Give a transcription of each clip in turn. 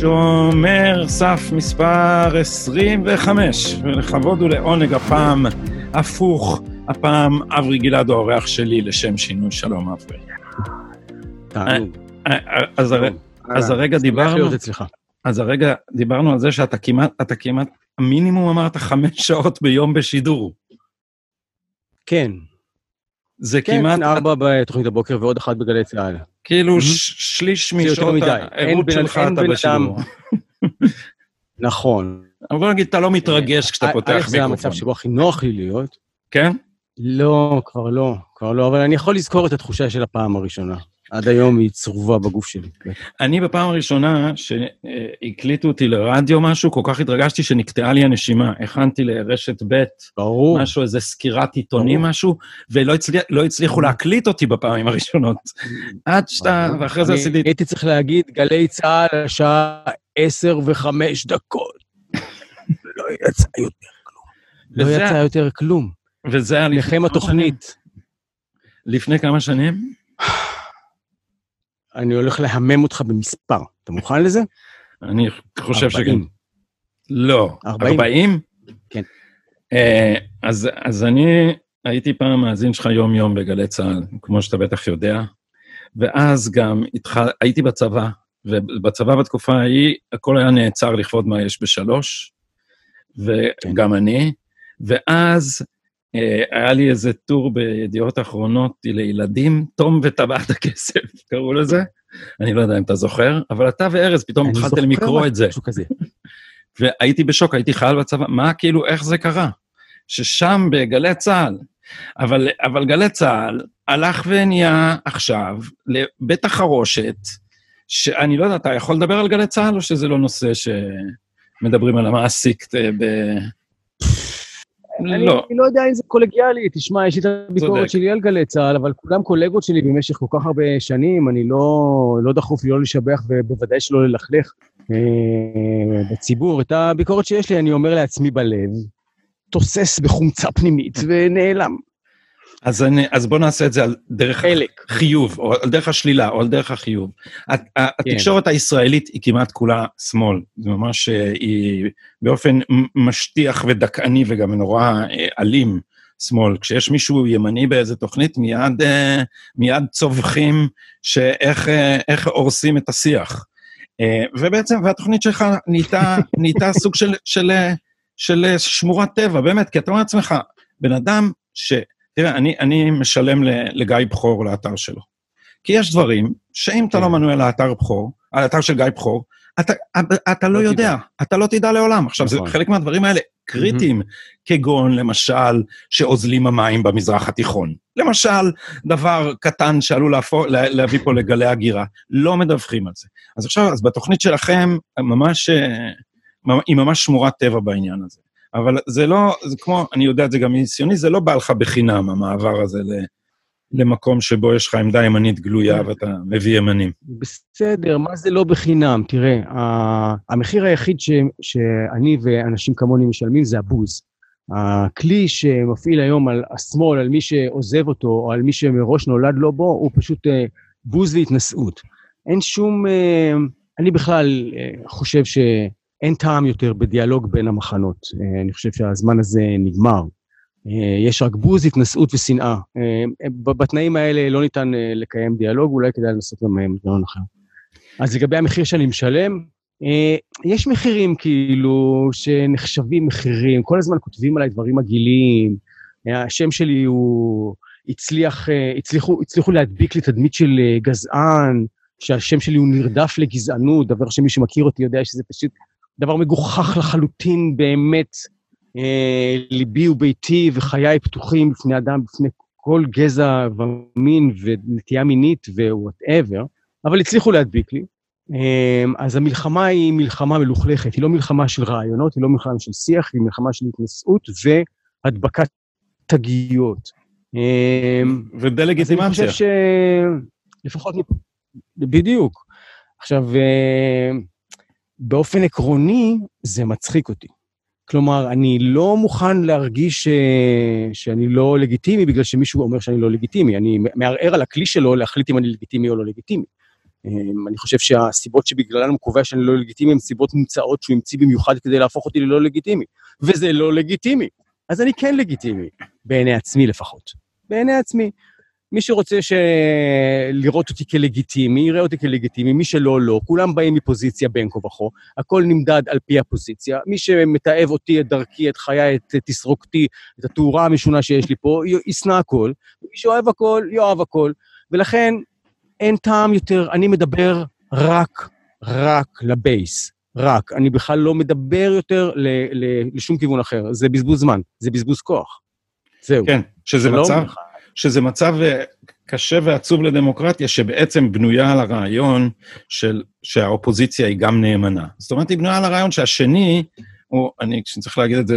שומר סף מספר 25, ולכבוד ולעונג הפעם הפוך, הפעם אברי גלעד האורח שלי לשם שינוי שלום אברי. תענוג. אה, אה, אז הר- אז הרגע דיברנו. אז הרגע דיברנו על זה שאתה כמעט, אתה כמעט, המינימום אמרת חמש שעות ביום בשידור. כן, זה כן, כמעט, ארבע בתוכנית הבוקר ועוד אחת בגלי צה"ל. כאילו Mhm. ש- שליש משעות. הערות שלך אתה בשידור. נכון. אבל בוא נגיד, אתה לא מתרגש כשאתה א', פותח זה המצב מיקרופון. שבו הכי נוח לי להיות. כן? לא, כבר לא, כבר לא, אבל אני יכול לזכור את התחושה של הפעם הראשונה. עד היום היא צרובה בגוף שלי. אני בפעם הראשונה שהקליטו אותי לרדיו משהו, כל כך התרגשתי שנקטעה לי הנשימה. הכנתי לרשת ב' ברור. משהו, איזה סקירת עיתונים. משהו, ולא הצליח, לא הצליחו להקליט אותי בפעמים הראשונות. עד שאתה. ואחרי זה עשיתי... הייתי צריך להגיד, גלי צה"ל, השעה עשר וחמש דקות. לא יצא יותר כלום. לא יצא יותר כלום. וזה היה לפני לכם התוכנית. לפני כמה שנים? אני הולך להמם אותך במספר. אתה מוכן לזה? אני חושב שכן. 40. לא. 40? 40? כן. אה, אז, אז אני הייתי פעם מאזין שלך יום-יום בגלי צה"ל, כמו שאתה בטח יודע, ואז גם התחל, הייתי בצבא, ובצבא בתקופה ההיא הכל היה נעצר לכבוד מה יש בשלוש, וגם אני, ואז היה לי איזה טור בידיעות אחרונות לילדים, תום וטבעת הכסף, קראו לזה. אני לא יודע אם אתה זוכר, אבל אתה וארז פתאום התחלתם לקרוא את זה. והייתי בשוק, הייתי חייל בצבא, מה כאילו, איך זה קרה? ששם בגלי צה"ל, אבל, אבל גלי צה"ל הלך ונהיה עכשיו לבית החרושת, שאני לא יודע, אתה יכול לדבר על גלי צה"ל או שזה לא נושא שמדברים על המעסיק אה, ב... אני לא, אני לא יודע אם זה קולגיאלי, תשמע, יש לי את הביקורת. שלי על גלי צה"ל, אבל כולם קולגות שלי במשך כל כך הרבה שנים, אני לא, לא דחוף לי לא לשבח ובוודאי שלא ללכלך אה, בציבור. את הביקורת שיש לי, אני אומר לעצמי בלב, תוסס בחומצה פנימית ונעלם. אז, אני, אז בוא נעשה את זה על דרך חלק. חיוב, או על דרך השלילה, או על דרך החיוב. הת- התקשורת הישראלית היא כמעט כולה שמאל. זה ממש, אה, היא באופן משטיח ודכאני וגם נורא אה, אלים שמאל. כשיש מישהו ימני באיזה תוכנית, מיד, אה, מיד צווחים שאיך איך הורסים את השיח. ובעצם, והתוכנית שלך נהייתה, נהייתה סוג של, של, של שמורת טבע, באמת, כי אתה אומר לעצמך, בן אדם ש... תראה, אני, אני משלם לגיא בכור לאתר שלו. כי יש דברים שאם אתה כן. לא מנוי על האתר בכור, על האתר של גיא בכור, אתה, אתה לא לא יודע, תדע. אתה לא תדע לעולם. עכשיו, זה, נכון. חלק מהדברים האלה קריטיים, כגון, למשל, שאוזלים המים במזרח התיכון. למשל, דבר קטן שעלול להפוך, לה, להביא פה לגלי הגירה. לא מדווחים על זה. אז עכשיו, אז בתוכנית שלכם, ממש, אה, היא ממש שמורת טבע בעניין הזה. אבל זה לא, זה כמו, אני יודע את זה גם מניסיוני, זה לא בא לך בחינם, המעבר הזה ל, למקום שבו יש לך עמדה ימנית גלויה ואתה מביא ימנים. בסדר, מה זה לא בחינם? תראה, המחיר היחיד ש, שאני ואנשים כמוני משלמים זה הבוז. הכלי שמפעיל היום על השמאל, על מי שעוזב אותו, או על מי שמראש נולד לו בו, הוא פשוט אה, בוז והתנשאות. אין שום... אה, אני בכלל אה, חושב שאין טעם יותר בדיאלוג בין המחנות. אה, אני חושב שהזמן הזה נגמר. אה, יש רק בוז, התנשאות ושנאה. אה, בתנאים האלה לא ניתן לקיים דיאלוג, אולי כדאי לנסות גם מנגנון אחר. אז לגבי המחיר שאני משלם, יש מחירים כאילו שנחשבים מחירים, כל הזמן כותבים עליי דברים מגעילים, השם שלי הוא... הצליח, הצליחו, הצליחו להדביק לי תדמית של גזען, שהשם שלי הוא נרדף לגזענות, דבר שמי שמכיר אותי יודע שזה פשוט דבר מגוחך לחלוטין, באמת. אה, ליבי וביתי וחיי פתוחים בפני אדם, בפני כל גזע ומין ונטייה מינית ווואטאבר, אבל הצליחו להדביק לי. אה, אז המלחמה היא מלחמה מלוכלכת, היא לא מלחמה של רעיונות, היא לא מלחמה של שיח, היא מלחמה של התנשאות והדבקת תגיות. אה, אז אני ודה-לגיטימציה. חושב ש... לפחות... מפה- בדיוק. עכשיו, אה, באופן עקרוני, זה מצחיק אותי. כלומר, אני לא מוכן להרגיש ש... שאני לא לגיטימי בגלל שמישהו אומר שאני לא לגיטימי. אני מערער על הכלי שלו להחליט אם אני לגיטימי או לא לגיטימי. אמ, אני חושב שהסיבות שבגללן הוא קובע שאני לא לגיטימי הן סיבות מומצאות שהוא המציא במיוחד כדי להפוך אותי ללא לגיטימי. וזה לא לגיטימי. אז אני כן לגיטימי, בעיני עצמי לפחות. בעיני עצמי. מי שרוצה ש... לראות אותי כלגיטימי, יראה אותי כלגיטימי, מי שלא, לא. כולם באים מפוזיציה בין כה וכה, הכל נמדד על פי הפוזיציה. מי שמתעב אותי, את דרכי, את חיי, את תסרוקתי, את התאורה המשונה שיש לי פה, ישנא הכל. מי שאוהב הכל, יאהב הכל. ולכן, אין טעם יותר, אני מדבר רק, רק לבייס. רק. אני בכלל לא מדבר יותר ל, ל, לשום כיוון אחר. זה בזבוז זמן, זה בזבוז כוח. זהו. כן, שזה מצב... שזה מצב אה, קשה ועצוב לדמוקרטיה, שבעצם בנויה על הרעיון של, שהאופוזיציה היא גם נאמנה. זאת אומרת, היא בנויה על הרעיון שהשני, או אני, צריך להגיד את זה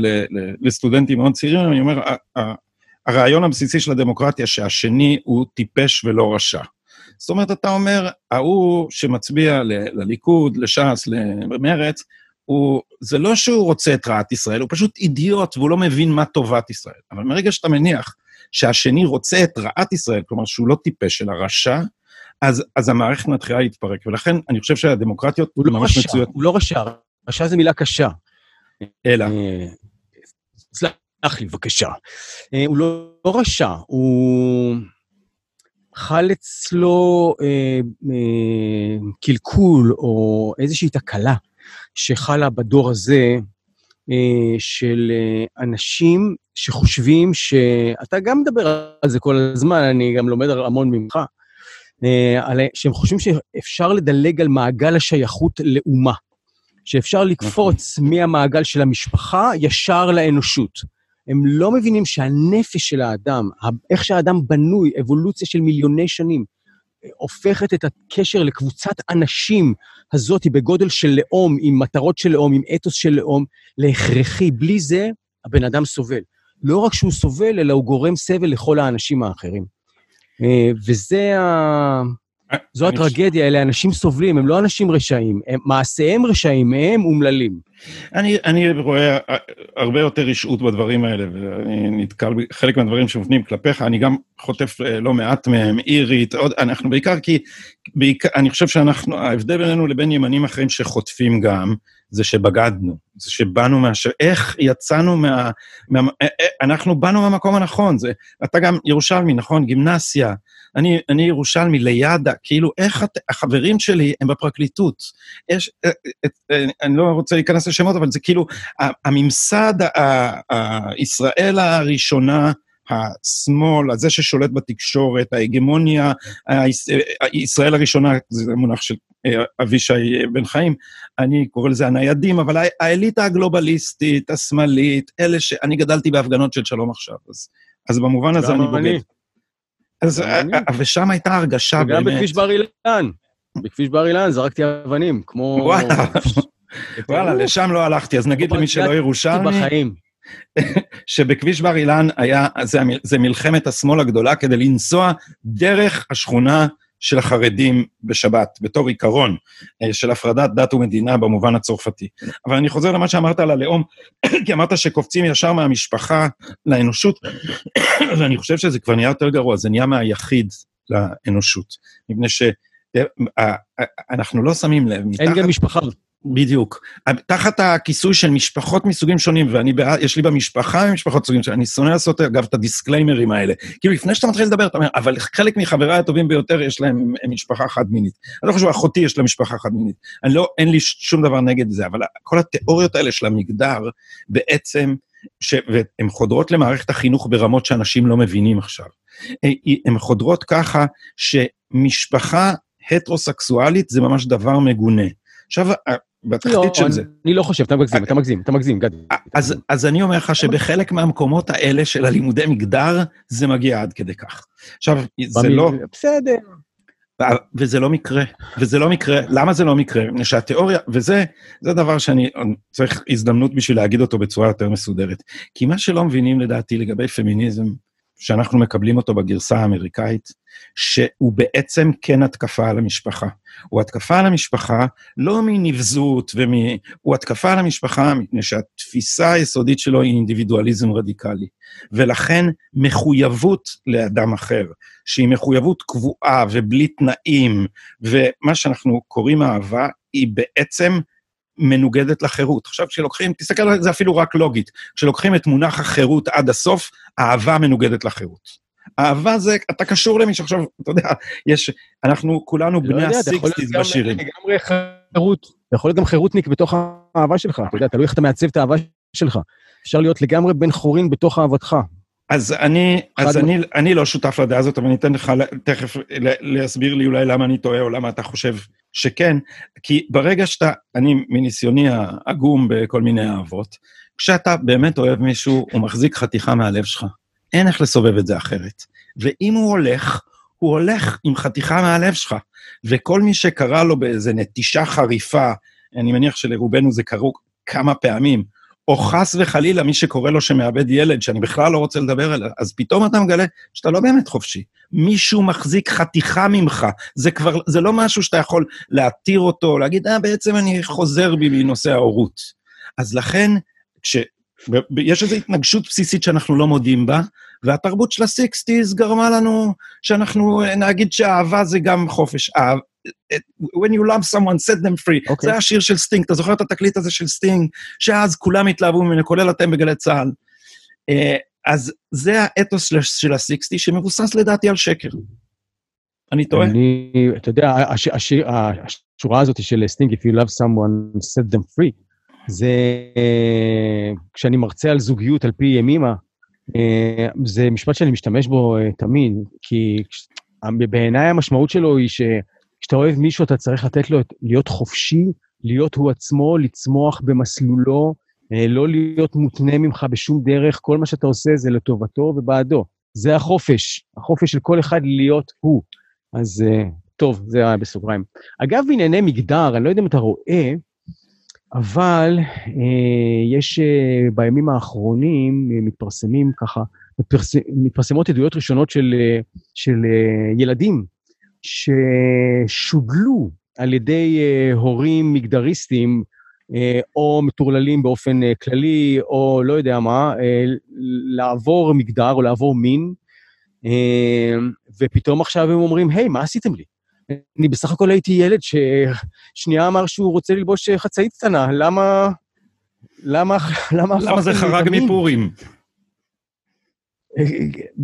לסטודנטים מאוד צעירים, אני אומר, הרעיון הבסיסי של הדמוקרטיה שהשני הוא טיפש ולא רשע. זאת אומרת, אתה אומר, ההוא שמצביע לליכוד, לש"ס, למרץ, הוא, זה לא שהוא רוצה את רעת ישראל, הוא פשוט אידיוט והוא לא מבין מה טובת ישראל. אבל מרגע שאתה מניח שהשני רוצה את רעת ישראל, כלומר שהוא לא טיפש אלא רשע, אז, אז המערכת מתחילה להתפרק. ולכן אני חושב שהדמוקרטיות הוא לא ממש מצויות. הוא לא רשע, רשע זה מילה קשה. אלא. אה, סלח לי, בבקשה. אה, הוא לא, לא רשע, הוא... חל אצלו אה, אה, קלקול או איזושהי תקלה שחלה בדור הזה אה, של אה, אנשים שחושבים ש... אתה גם מדבר על זה כל הזמן, אני גם לומד המון ממך, אה, שהם חושבים שאפשר לדלג על מעגל השייכות לאומה, שאפשר לקפוץ נכון. מהמעגל של המשפחה ישר לאנושות. הם לא מבינים שהנפש של האדם, איך שהאדם בנוי, אבולוציה של מיליוני שנים, הופכת את הקשר לקבוצת אנשים הזאת בגודל של לאום, עם מטרות של לאום, עם אתוס של לאום, להכרחי. בלי זה, הבן אדם סובל. לא רק שהוא סובל, אלא הוא גורם סבל לכל האנשים האחרים. אה, וזה ה... זו הטרגדיה, אלה אנשים סובלים, הם לא אנשים רשעים, הם, מעשיהם רשעים, הם אומללים. אני, אני רואה הרבה יותר רשעות בדברים האלה, ואני נתקל בחלק מהדברים שמופנים כלפיך, אני גם חוטף אה, לא מעט מהם, אירית, עוד, אנחנו בעיקר כי, בעיקר, אני חושב שאנחנו, ההבדל בינינו לבין ימנים אחרים שחוטפים גם, זה שבגדנו, זה שבאנו מה... איך יצאנו מה... מה... אה, אה, אנחנו באנו מהמקום הנכון, זה... אתה גם ירושלמי, נכון? גימנסיה. אני, אני ירושלמי לידה, כאילו, איך את... החברים שלי הם בפרקליטות. יש... אה, אני לא רוצה להיכנס לשמות, אבל זה כאילו, הממסד, ישראל הראשונה, השמאל, הזה ששולט בתקשורת, ההגמוניה, ישראל הראשונה, זה מונח של אה, אבישי בן חיים, אני קורא לזה הניידים, אבל האליטה הגלובליסטית, השמאלית, אלה ש... אני גדלתי בהפגנות של שלום עכשיו, אז, אז במובן הזה אני בוגד. אז, אה, אה, ושם הייתה הרגשה באמת... וגם בכביש בר אילן. בכביש בר אילן זרקתי אבנים, כמו... וואלה, לשם לא הלכתי, אז נגיד למי שלא ירושלמי... בחיים. שבכביש בר אילן היה, זה, זה מלחמת השמאל הגדולה כדי לנסוע דרך השכונה של החרדים בשבת, בתור עיקרון אה, של הפרדת דת ומדינה במובן הצרפתי. אבל אני חוזר למה שאמרת על הלאום, כי אמרת שקופצים ישר מהמשפחה לאנושות, ואני חושב שזה כבר נהיה יותר גרוע, זה נהיה מהיחיד לאנושות. מפני שאנחנו לא שמים לב, מתחת... אין גם משפחה. בדיוק. תחת הכיסוי של משפחות מסוגים שונים, ואני, יש לי במשפחה משפחות סוגים שונים, אני שונא לעשות, אגב, את הדיסקליימרים האלה. כאילו, לפני שאתה מתחיל לדבר, אתה אומר, אבל חלק מחבריי הטובים ביותר יש להם משפחה חד-מינית. אני לא חושב, אחותי יש לה משפחה חד-מינית. אני לא, אין לי שום דבר נגד זה, אבל כל התיאוריות האלה של המגדר, בעצם. והן חודרות למערכת החינוך ברמות שאנשים לא מבינים עכשיו. אה, הן חודרות ככה שמשפחה הטרוסקסואלית זה ממש דבר מגונה. עכשיו, בתחתית לא, של אני, זה. אני לא חושב, אתה מגזים, אתה מגזים, אתה מגזים, גדי. אז, אז אני אומר לך שבחלק מהמקומות האלה של הלימודי מגדר, זה מגיע עד כדי כך. עכשיו, זה לא... בסדר. וזה לא מקרה, וזה לא מקרה. למה זה לא מקרה? מפני שהתיאוריה, וזה זה דבר שאני צריך הזדמנות בשביל להגיד אותו בצורה יותר מסודרת. כי מה שלא מבינים לדעתי לגבי פמיניזם, שאנחנו מקבלים אותו בגרסה האמריקאית, שהוא בעצם כן התקפה על המשפחה. הוא התקפה על המשפחה לא מנבזות, ומ... הוא התקפה על המשפחה מפני שהתפיסה היסודית שלו היא אינדיבידואליזם רדיקלי. ולכן מחויבות לאדם אחר, שהיא מחויבות קבועה ובלי תנאים, ומה שאנחנו קוראים אהבה, היא בעצם מנוגדת לחירות. עכשיו, כשלוקחים, תסתכל על זה אפילו רק לוגית, כשלוקחים את מונח החירות עד הסוף, אהבה מנוגדת לחירות. אהבה זה, אתה קשור למישהו, עכשיו, אתה יודע, יש, אנחנו כולנו לא בני הסיקסטיז בשירים. גם חירות, זה יכול להיות גם חירותניק בתוך האהבה שלך, אתה יודע, תלוי איך אתה מעצב את האהבה שלך. אפשר להיות לגמרי בן חורין בתוך אהבתך. אז אני, אז אני, אני לא שותף לדעה הזאת, אבל אני אתן לך תכף להסביר לי אולי למה אני טועה או למה אתה חושב שכן, כי ברגע שאתה, אני מניסיוני העגום בכל מיני אהבות, כשאתה באמת אוהב מישהו, הוא מחזיק חתיכה מהלב שלך. אין איך לסובב את זה אחרת. ואם הוא הולך, הוא הולך עם חתיכה מהלב שלך. וכל מי שקרא לו באיזה נטישה חריפה, אני מניח שלרובנו זה קרו כמה פעמים, או חס וחלילה מי שקורא לו שמאבד ילד, שאני בכלל לא רוצה לדבר עליו, אז פתאום אתה מגלה שאתה לא באמת חופשי. מישהו מחזיק חתיכה ממך, זה כבר, זה לא משהו שאתה יכול להתיר אותו, להגיד, אה, בעצם אני חוזר בי מנושא ההורות. אז לכן, כש... יש איזו התנגשות בסיסית שאנחנו לא מודים בה, והתרבות של הסיקסטיז גרמה לנו שאנחנו נגיד שאהבה זה גם חופש. אה, When you love someone, set them free. Okay. אוקיי. זה השיר של סטינג, אתה זוכר את התקליט הזה של סטינג, שאז כולם התלהבו ממנו, כולל אתם בגלי צה"ל. אה, אז זה האתוס של ה sixties, שמבוסס לדעתי על שקר. אני טועה? אני, אתה יודע, הש, הש, השורה הזאת של סטינג, If you love someone, set them free, זה כשאני מרצה על זוגיות על פי ימימה, אה, זה משפט שאני משתמש בו אה, תמיד, כי בעיניי המשמעות שלו היא שכשאתה אוהב מישהו, אתה צריך לתת לו להיות חופשי, להיות הוא עצמו, לצמוח במסלולו, אה, לא להיות מותנה ממך בשום דרך, כל מה שאתה עושה זה לטובתו ובעדו. זה החופש, החופש של כל אחד להיות הוא. אז טוב, זה היה בסוגריים. אגב, בענייני מגדר, אני לא יודע אם אתה רואה, אבל אה, יש אה, בימים האחרונים אה, מתפרסמים ככה, מתפרס, מתפרסמות עדויות ראשונות של, אה, של אה, ילדים ששודלו על ידי אה, הורים מגדריסטים, אה, או מטורללים באופן אה, כללי, או לא יודע מה, אה, לעבור מגדר או לעבור מין, אה, ופתאום עכשיו הם אומרים, היי, מה עשיתם לי? אני בסך הכל הייתי ילד ששנייה אמר שהוא רוצה ללבוש חצאית קטנה, למה... למה... למה... למה זה חרג מפורים?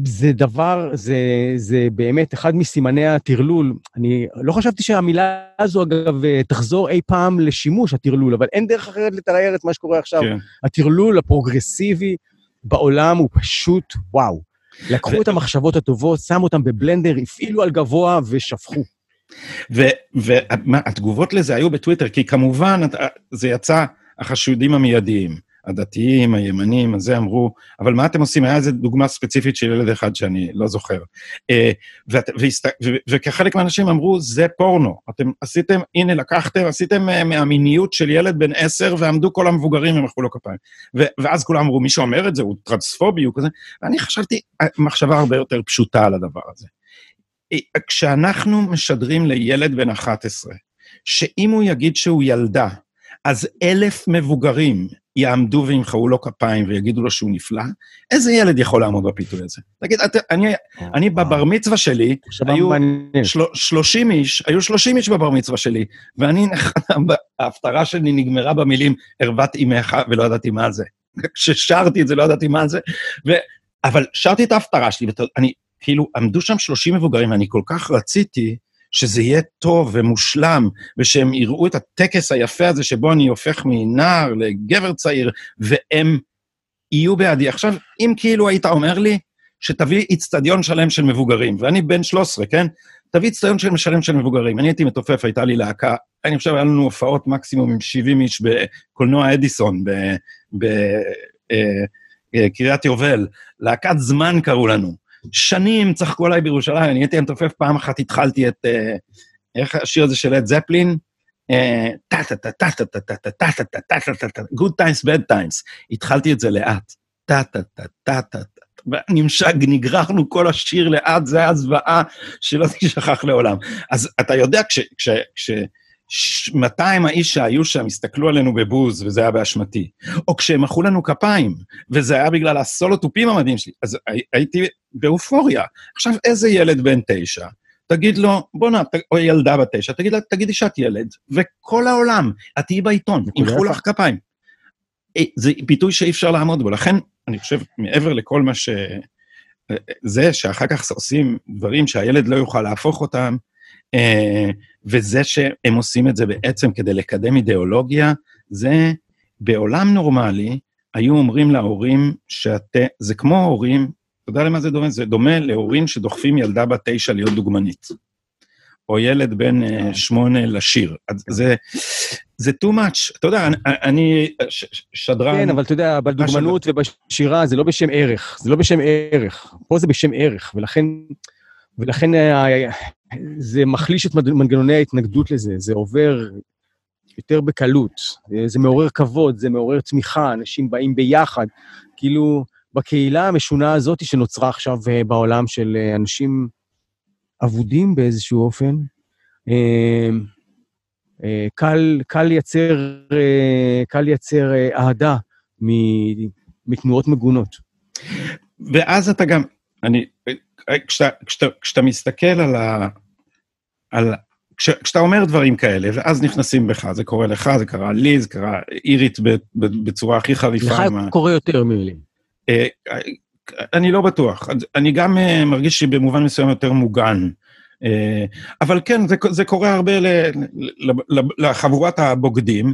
זה דבר, זה, זה באמת אחד מסימני הטרלול. אני לא חשבתי שהמילה הזו, אגב, תחזור אי פעם לשימוש, הטרלול, אבל אין דרך אחרת לתאר את מה שקורה עכשיו. כן. הטרלול הפרוגרסיבי בעולם הוא פשוט וואו. לקחו. את המחשבות הטובות, שמו אותן בבלנדר, הפעילו על גבוה ושפכו. והתגובות לזה היו בטוויטר, כי כמובן זה יצא החשודים המיידיים, הדתיים, הימנים, אז זה אמרו, אבל מה אתם עושים? היה איזו דוגמה ספציפית של ילד אחד שאני לא זוכר. אה, וכחלק מהאנשים אמרו, זה פורנו. אתם עשיתם, הנה, לקחתם, עשיתם אה, מהמיניות של ילד בן עשר, ועמדו כל המבוגרים ומחאו לו כפיים. ואז כולם אמרו, מי שאומר את זה הוא טרנספובי, הוא כזה. ואני חשבתי אה, מחשבה הרבה יותר פשוטה על הדבר הזה. כשאנחנו משדרים לילד בן 11, שאם הוא יגיד שהוא ילדה, אז אלף מבוגרים יעמדו וימחאו לו כפיים ויגידו לו שהוא נפלא, איזה ילד יכול לעמוד בפיתוי הזה? תגיד, את, אני, אני בבר מצווה שלי, היו של, 30 איש, היו 30 איש בבר מצווה שלי, ואני, ההפטרה שלי נגמרה במילים, ערוות אימך ולא ידעתי מה זה. כששרתי את זה, לא ידעתי מה זה, ו... אבל שרתי את ההפטרה שלי, ואני, כאילו, עמדו שם 30 מבוגרים, ואני כל כך רציתי שזה יהיה טוב ומושלם, ושהם יראו את הטקס היפה הזה שבו אני הופך מנער לגבר צעיר, והם יהיו בעדי. עכשיו, אם כאילו היית אומר לי שתביא איצטדיון שלם של מבוגרים, ואני בן 13, כן? תביא איצטדיון של שלם של מבוגרים. אני הייתי מתופף, הייתה לי להקה, אני חושב, היה לנו הופעות מקסימום עם 70 איש בקולנוע אדיסון, בקריית אה, אה, יובל. להקת זמן קראו לנו. שנים צחקו עליי בירושלים, אני הייתי מתופף פעם אחת, התחלתי את, איך השיר הזה של אד זפלין? Good times, bad times. התחלתי את זה לאט. נמשק, נגררנו כל השיר לאט, זה היה זוועה שלא תשכח לעולם. אז אתה יודע, כש... כש, כש 200 האיש שהיו שם הסתכלו עלינו בבוז, וזה היה באשמתי. או כשהם מחאו לנו כפיים, וזה היה בגלל הסולו תופים המדהים שלי, אז הייתי באופוריה. עכשיו, איזה ילד בן תשע, תגיד לו, בוא'נה, או ילדה בת תשע, תגיד לה, תגידי שאת ילד, וכל העולם, את תהיי בעיתון, ימחאו לך כפיים. אה, זה ביטוי שאי אפשר לעמוד בו, לכן, אני חושב, מעבר לכל מה ש... אה, זה שאחר כך עושים דברים שהילד לא יוכל להפוך אותם, אה, וזה שהם עושים את זה בעצם כדי לקדם אידיאולוגיה, זה בעולם נורמלי, היו אומרים להורים שאתה, זה כמו הורים, אתה יודע למה זה דומה? זה דומה להורים שדוחפים ילדה בת תשע להיות דוגמנית. או ילד בן אה, שמונה לשיר. אז זה, זה too much. אתה יודע, אני, אני שדרן... כן, אבל אתה יודע, בדוגמנות ובשירה זה לא בשם ערך, זה לא בשם ערך. פה זה בשם ערך, ולכן, ולכן אה, זה מחליש את מנגנוני ההתנגדות לזה, זה עובר יותר בקלות, זה מעורר כבוד, זה מעורר תמיכה, אנשים באים ביחד. כאילו, בקהילה המשונה הזאת שנוצרה עכשיו אה, בעולם של אה, אנשים אבודים באיזשהו אופן, אה, קל, קל לייצר, קל לייצר אהדה מתנועות מגונות. ואז אתה גם, אני, כשאתה, כשאתה, כשאתה מסתכל על ה... על כש, כשאתה אומר דברים כאלה, ואז נכנסים בך, זה קורה לך, זה קרה לי, זה קרה אירית בצורה הכי חריפה. לך מה... קורה יותר מילים. אה, אני לא בטוח. אני גם אה, מרגיש שבמובן מסוים יותר מוגן. אה, אבל כן, זה, זה קורה הרבה ל, ל, ל, לחבורת הבוגדים,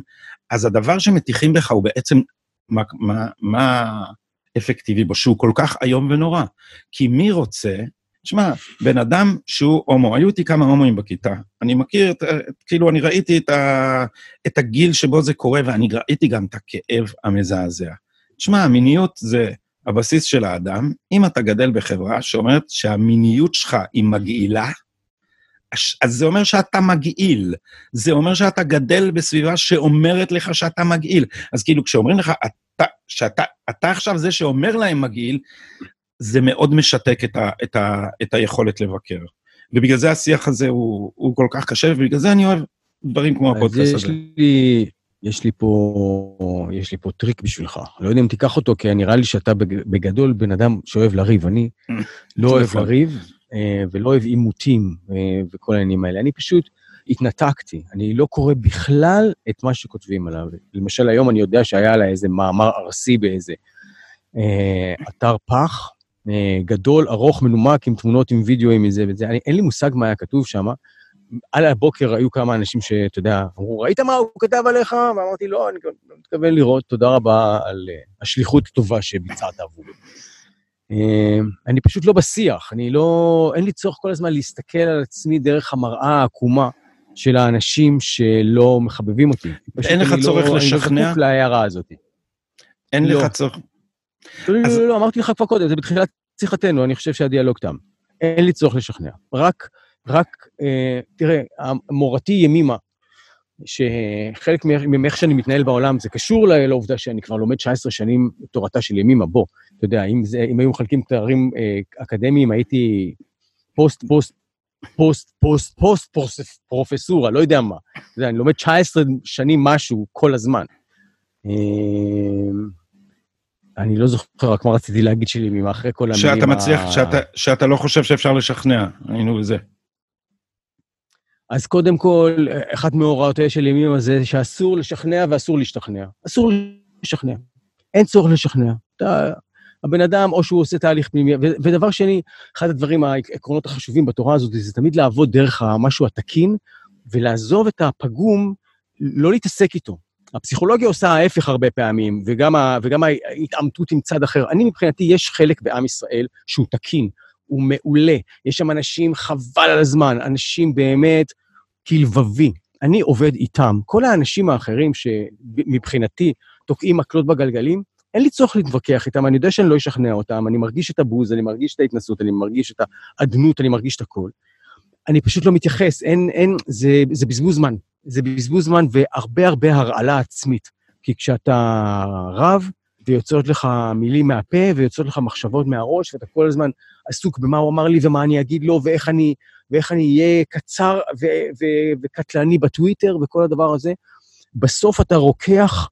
אז הדבר שמטיחים בך הוא בעצם מה, מה, מה אפקטיבי בו, שהוא כל כך איום ונורא. כי מי רוצה, תשמע, בן אדם שהוא הומו, היו איתי כמה הומואים בכיתה. אני מכיר, את, כאילו, אני ראיתי את, ה, את הגיל שבו זה קורה, ואני ראיתי גם את הכאב המזעזע. תשמע, המיניות זה הבסיס של האדם. אם אתה גדל בחברה שאומרת שהמיניות שלך היא מגעילה, אז זה אומר שאתה מגעיל. זה אומר שאתה גדל בסביבה שאומרת לך שאתה מגעיל. אז כאילו, כשאומרים לך, שאתה אתה עכשיו זה שאומר להם מגעיל, זה מאוד משתק את, ה, את, ה, את היכולת לבקר. ובגלל זה השיח הזה הוא, הוא כל כך קשה, ובגלל זה אני אוהב דברים כמו הפודקאסט הזה. לי, יש לי פה, יש לי פה טריק בשבילך. לא יודע אם תיקח אותו, כי נראה לי שאתה בגדול בן אדם שאוהב לריב. אני לא אוהב נכון. לריב אה, ולא אוהב עימותים אה, וכל העניינים האלה. אני פשוט התנתקתי. אני לא קורא בכלל את מה שכותבים עליו. למשל, היום אני יודע שהיה לה איזה מאמר ארסי באיזה אה, אתר פח, אה, גדול, ארוך, מנומק, עם תמונות, עם וידאו, עם זה וזה. אני, אין לי מושג מה היה כתוב שם. על הבוקר היו כמה אנשים שאתה יודע, אמרו, ראית מה הוא כתב עליך? ואמרתי, לא, אני לא מתכוון לראות, תודה רבה על uh, השליחות הטובה שביצעת עבורי. Uh, אני פשוט לא בשיח, אני לא, אין לי צורך כל הזמן להסתכל על עצמי דרך המראה העקומה של האנשים שלא מחבבים אותי. אין לך צורך לא, לשכנע? אני לא זקוק להערה הזאת. אין לא. לך צורך... לא, לא, לא, לא, אמרתי לך כבר קודם, זה בתחילת שיחתנו, אני חושב שהדיאלוג תם. אין לי צורך לשכנע. רק, רק, אה, תראה, מורתי ימימה, שחלק מאיך שאני מתנהל בעולם, זה קשור לעובדה שאני כבר לומד 19 שנים תורתה של ימימה. בוא, אתה יודע, אם, זה, אם היו מחלקים תארים אה, אקדמיים, הייתי פוסט, פוסט, פוסט, פוסט, פרופסורה, לא יודע מה. יודע, אני לומד 19 שנים משהו כל הזמן. אה, אני לא זוכר רק מה רציתי להגיד שלי אחרי כל המילים שאתה מצליח, ה... שאתה, שאתה לא חושב שאפשר לשכנע, היינו בזה. אז קודם כל, אחת מהוראותיה של ימימה זה, שאסור לשכנע ואסור להשתכנע. אסור לשכנע. אין צורך לשכנע. אתה, הבן אדם, או שהוא עושה תהליך פנימי, ודבר שני, אחד הדברים, העקרונות החשובים בתורה הזאת, זה תמיד לעבוד דרך המשהו התקין, ולעזוב את הפגום, לא להתעסק איתו. הפסיכולוגיה עושה ההפך הרבה פעמים, וגם, ה, וגם ההתעמתות עם צד אחר. אני מבחינתי, יש חלק בעם ישראל שהוא תקין, הוא מעולה. יש שם אנשים חבל על הזמן, אנשים באמת כלבבי. אני עובד איתם. כל האנשים האחרים שמבחינתי תוקעים מקלות בגלגלים, אין לי צורך להתווכח איתם, אני יודע שאני לא אשכנע אותם, אני מרגיש את הבוז, אני מרגיש את ההתנסות, אני מרגיש את האדנות, אני מרגיש את הכל. אני פשוט לא מתייחס, אין, אין, זה, זה בזבוז זמן. זה בזבוז זמן והרבה הרבה הרעלה עצמית. כי כשאתה רב, ויוצאות לך מילים מהפה, ויוצאות לך מחשבות מהראש, ואתה כל הזמן עסוק במה הוא אמר לי ומה אני אגיד לו, ואיך אני, ואיך אני אהיה קצר ו- ו- וקטלני בטוויטר וכל הדבר הזה. בסוף אתה רוקח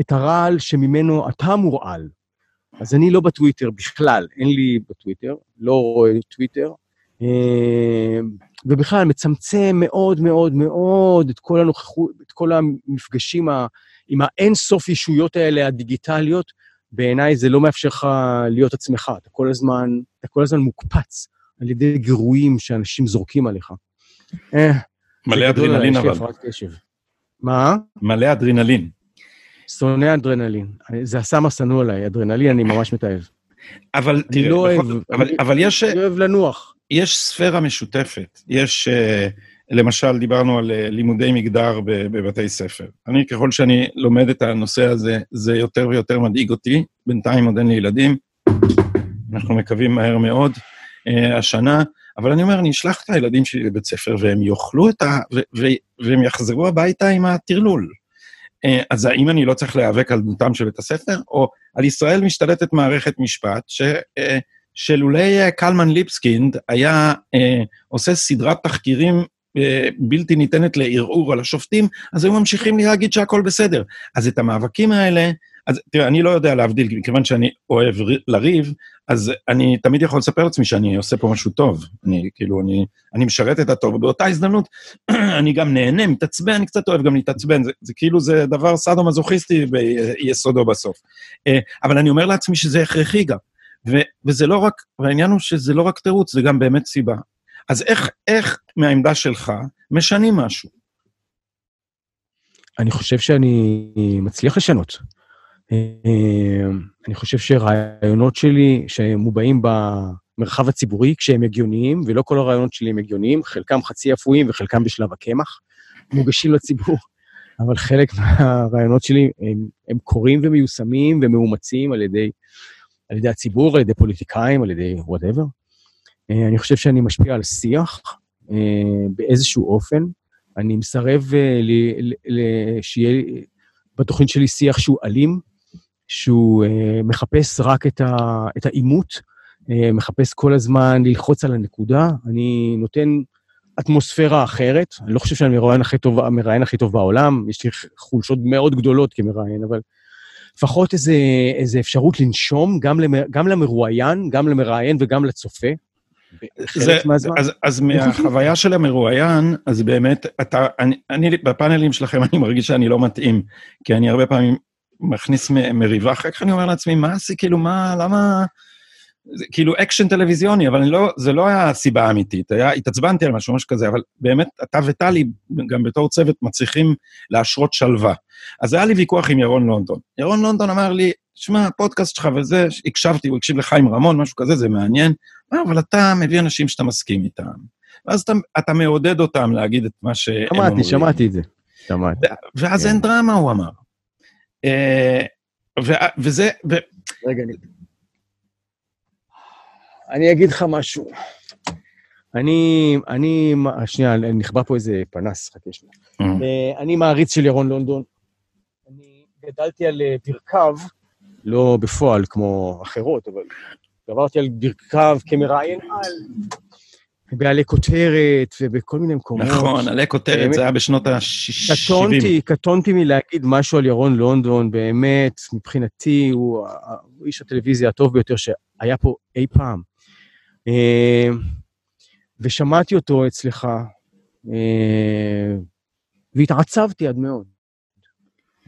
את הרעל שממנו אתה מורעל. אז אני לא בטוויטר בכלל, אין לי בטוויטר, לא רואה טוויטר, אה, ובכלל מצמצם מאוד מאוד מאוד את כל הנוכחות, את כל המפגשים ה, עם האין-סוף ישויות האלה הדיגיטליות. בעיניי זה לא מאפשר לך להיות עצמך, אתה כל הזמן, אתה כל הזמן מוקפץ על ידי גירויים שאנשים זורקים עליך. אה, מלא אדרנלין אבל. מה? מלא אדרנלין. שונא אדרנלין. זה הסם השנוא עליי, אדרנלין אני ממש מתעב. אבל תראה, לא אוהב, אבל, אני, אבל יש... אני אוהב לנוח. יש ספירה משותפת. יש, אה, למשל, דיברנו על אה, לימודי מגדר בבתי ספר. אני, ככל שאני לומד את הנושא הזה, זה יותר ויותר מדאיג אותי. בינתיים עוד אין לי ילדים, אנחנו מקווים מהר מאוד uh, השנה, אבל אני אומר, אני אשלח את הילדים שלי לבית ספר והם יאכלו את ה... ו- ו- והם יחזרו הביתה עם הטרלול. Uh, אז האם אני לא צריך להיאבק על דמותם של בית הספר, או על ישראל משתלטת מערכת משפט, ש... Uh, שלולי אה, קלמן ליבסקינד היה אה, עושה סדרת תחקירים אה, בלתי ניתנת לערעור על השופטים, אז היו ממשיכים להגיד שהכל בסדר. אז את המאבקים האלה, אז תראה, אני לא יודע להבדיל, מכיוון שאני אוהב לריב, אז אני תמיד יכול לספר לעצמי שאני עושה פה משהו טוב. אני כאילו, אני, אני משרת את הטוב, ובאותה הזדמנות אני גם נהנה, מתעצבן, אני קצת אוהב גם להתעצבן, זה, זה כאילו, זה דבר סאדו-מזוכיסטי ביסודו בסוף. אה, אבל אני אומר לעצמי שזה הכרחי גם. ו, וזה לא רק, והעניין הוא שזה לא רק תירוץ, זה גם באמת סיבה. אז איך, איך מהעמדה שלך משנים משהו? אני חושב שאני מצליח לשנות. אה, אני חושב שרעיונות שלי שמובעים במרחב הציבורי, כשהם הגיוניים, ולא כל הרעיונות שלי הם הגיוניים, חלקם חצי אפויים וחלקם בשלב הקמח, מוגשים לציבור, אבל חלק מהרעיונות שלי הם, הם קורים ומיושמים ומאומצים על ידי על ידי הציבור, על ידי פוליטיקאים, על ידי whatever. אה, אני חושב שאני משפיע על שיח אה, באיזשהו אופן. אני מסרב אה, שיהיה בתוכנית שלי שיח שהוא אלים, שהוא מחפש רק את העימות, מחפש כל הזמן ללחוץ על הנקודה. אני נותן אטמוספירה אחרת. אני לא חושב שאני המראיין הכי טוב, המראיין הכי טוב בעולם, יש לי חולשות מאוד גדולות כמראיין, אבל לפחות איזה, איזה אפשרות לנשום גם, למ, גם למרואיין, גם למראיין וגם לצופה. זה, אז, אז מהחוויה של המרואיין, אז באמת, אתה, אני, אני, בפאנלים שלכם אני מרגיש שאני לא מתאים, כי אני הרבה פעמים מכניס מריבה, אחר כך אני אומר לעצמי, מה עשי, כאילו, מה, למה... זה כאילו אקשן טלוויזיוני, אבל לא, זה לא היה הסיבה האמיתית, היה, התעצבנתי על משהו, משהו כזה, אבל באמת, אתה וטלי, גם בתור צוות, מצליחים להשרות שלווה. אז היה לי ויכוח עם ירון לונדון. ירון לונדון אמר לי, שמע, הפודקאסט שלך וזה, הקשבתי, הוא הקשיב לחיים רמון, משהו כזה, זה מעניין. אבל אתה מביא אנשים שאתה מסכים איתם. ואז אתה, אתה מעודד אותם להגיד את מה שהם שמעתי, אומרים. שמעתי, שמעתי את זה. שמעתי. ואז כן. אין דרמה, הוא אמר. אה, וזה... רגע, אני... אני אגיד לך משהו. אני, אני, שנייה, נכבה פה איזה פנס, חכה שנייה. Mm. אה, אני מעריץ של ירון לונדון. אני גדלתי על ברכיו, לא בפועל כמו אחרות, אבל גברתי על ברכיו כמראיין על, בעלי כותרת ובכל מיני מקומות. נכון, עלי כותרת, זה היה בשנות ה-70. קטונתי, קטונתי מלהגיד משהו על ירון לונדון, באמת, מבחינתי, הוא איש הטלוויזיה הטוב ביותר שהיה פה אי פעם. אה, ושמעתי אותו אצלך, אה, והתעצבתי עד מאוד.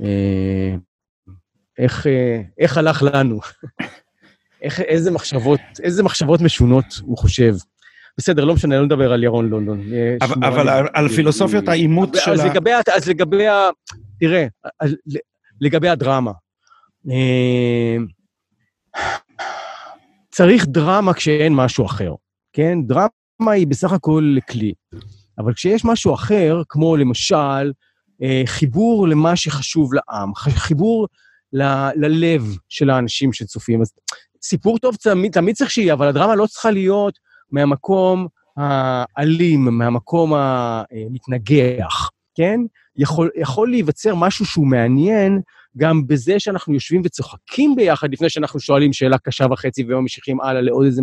אה, איך, איך הלך לנו? איך, איזה מחשבות, איזה מחשבות משונות הוא חושב. בסדר, לא משנה, לא נדבר על ירון לונדון. אבל, אבל על, על פילוסופיות העימות של ה... לגבי, אז לגבי ה... תראה, לגבי הדרמה. צריך דרמה כשאין משהו אחר, כן? דרמה היא בסך הכל כלי. אבל כשיש משהו אחר, כמו למשל אה, חיבור למה שחשוב לעם, חיבור ל- ללב של האנשים שצופים, אז סיפור טוב תמיד, תמיד צריך שיהיה, אבל הדרמה לא צריכה להיות מהמקום האלים, מהמקום המתנגח, כן? יכול, יכול להיווצר משהו שהוא מעניין גם בזה שאנחנו יושבים וצוחקים ביחד לפני שאנחנו שואלים שאלה קשה וחצי וממשיכים הלאה לעוד איזה...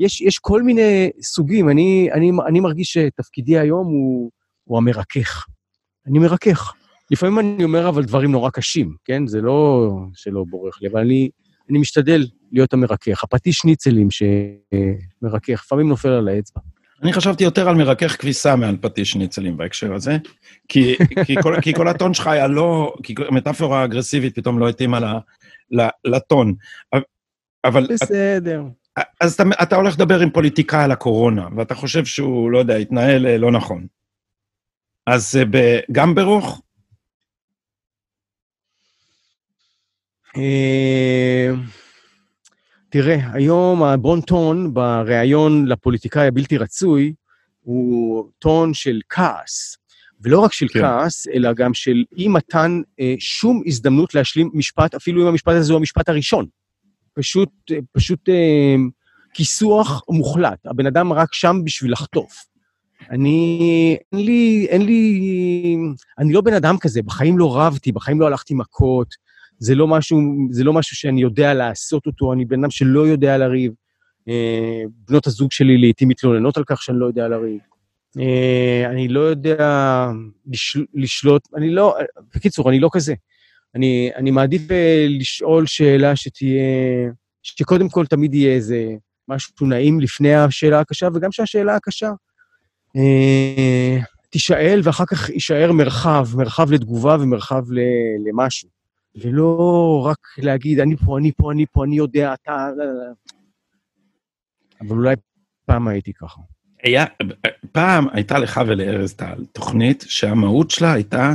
יש, יש כל מיני סוגים. אני, אני, אני מרגיש שתפקידי היום הוא, הוא המרכך. אני מרכך. לפעמים אני אומר אבל דברים נורא קשים, כן? זה לא שלא בורח לי, אבל אני, אני משתדל להיות המרכך. הפטיש שניצלים שמרכך, לפעמים נופל על האצבע. אני חשבתי יותר על מרכך כביסה מעל פטיש שניצלים בהקשר הזה, כי, כי, כל, כי כל הטון שלך היה לא, כי מטאפורה אגרסיבית פתאום לא התאימה לטון. אבל... בסדר. את, אז אתה, אתה הולך לדבר עם פוליטיקאי על הקורונה, ואתה חושב שהוא, לא יודע, התנהל אה, לא נכון. אז אה, גם ברוך? אה, תראה, היום הברון טון בריאיון לפוליטיקאי הבלתי רצוי הוא טון של כעס. ולא רק של כן. כעס, אלא גם של אי מתן אה, שום הזדמנות להשלים משפט, אפילו אם המשפט הזה הוא המשפט הראשון. פשוט, אה, פשוט אה, כיסוח מוחלט. הבן אדם רק שם בשביל לחטוף. אני, אין לי, אין לי, אני לא בן אדם כזה, בחיים לא רבתי, בחיים לא הלכתי מכות, זה לא משהו, זה לא משהו שאני יודע לעשות אותו, אני בן אדם שלא יודע לריב. אה, בנות הזוג שלי לעיתים מתלוננות על כך שאני לא יודע לריב. אה, אני לא יודע לשל, לשלוט, אני לא, בקיצור, אני לא כזה. אני, אני מעדיף אה, לשאול שאלה שתהיה, שקודם כל תמיד יהיה איזה משהו נעים לפני השאלה הקשה, וגם שהשאלה הקשה תישאל, ואחר כך יישאר מרחב, מרחב לתגובה ומרחב למשהו. ולא רק להגיד, אני פה, אני פה, אני פה, אני יודע, אתה... אבל אולי פעם הייתי ככה. היה, פעם הייתה לך ולארז טל תוכנית שהמהות שלה הייתה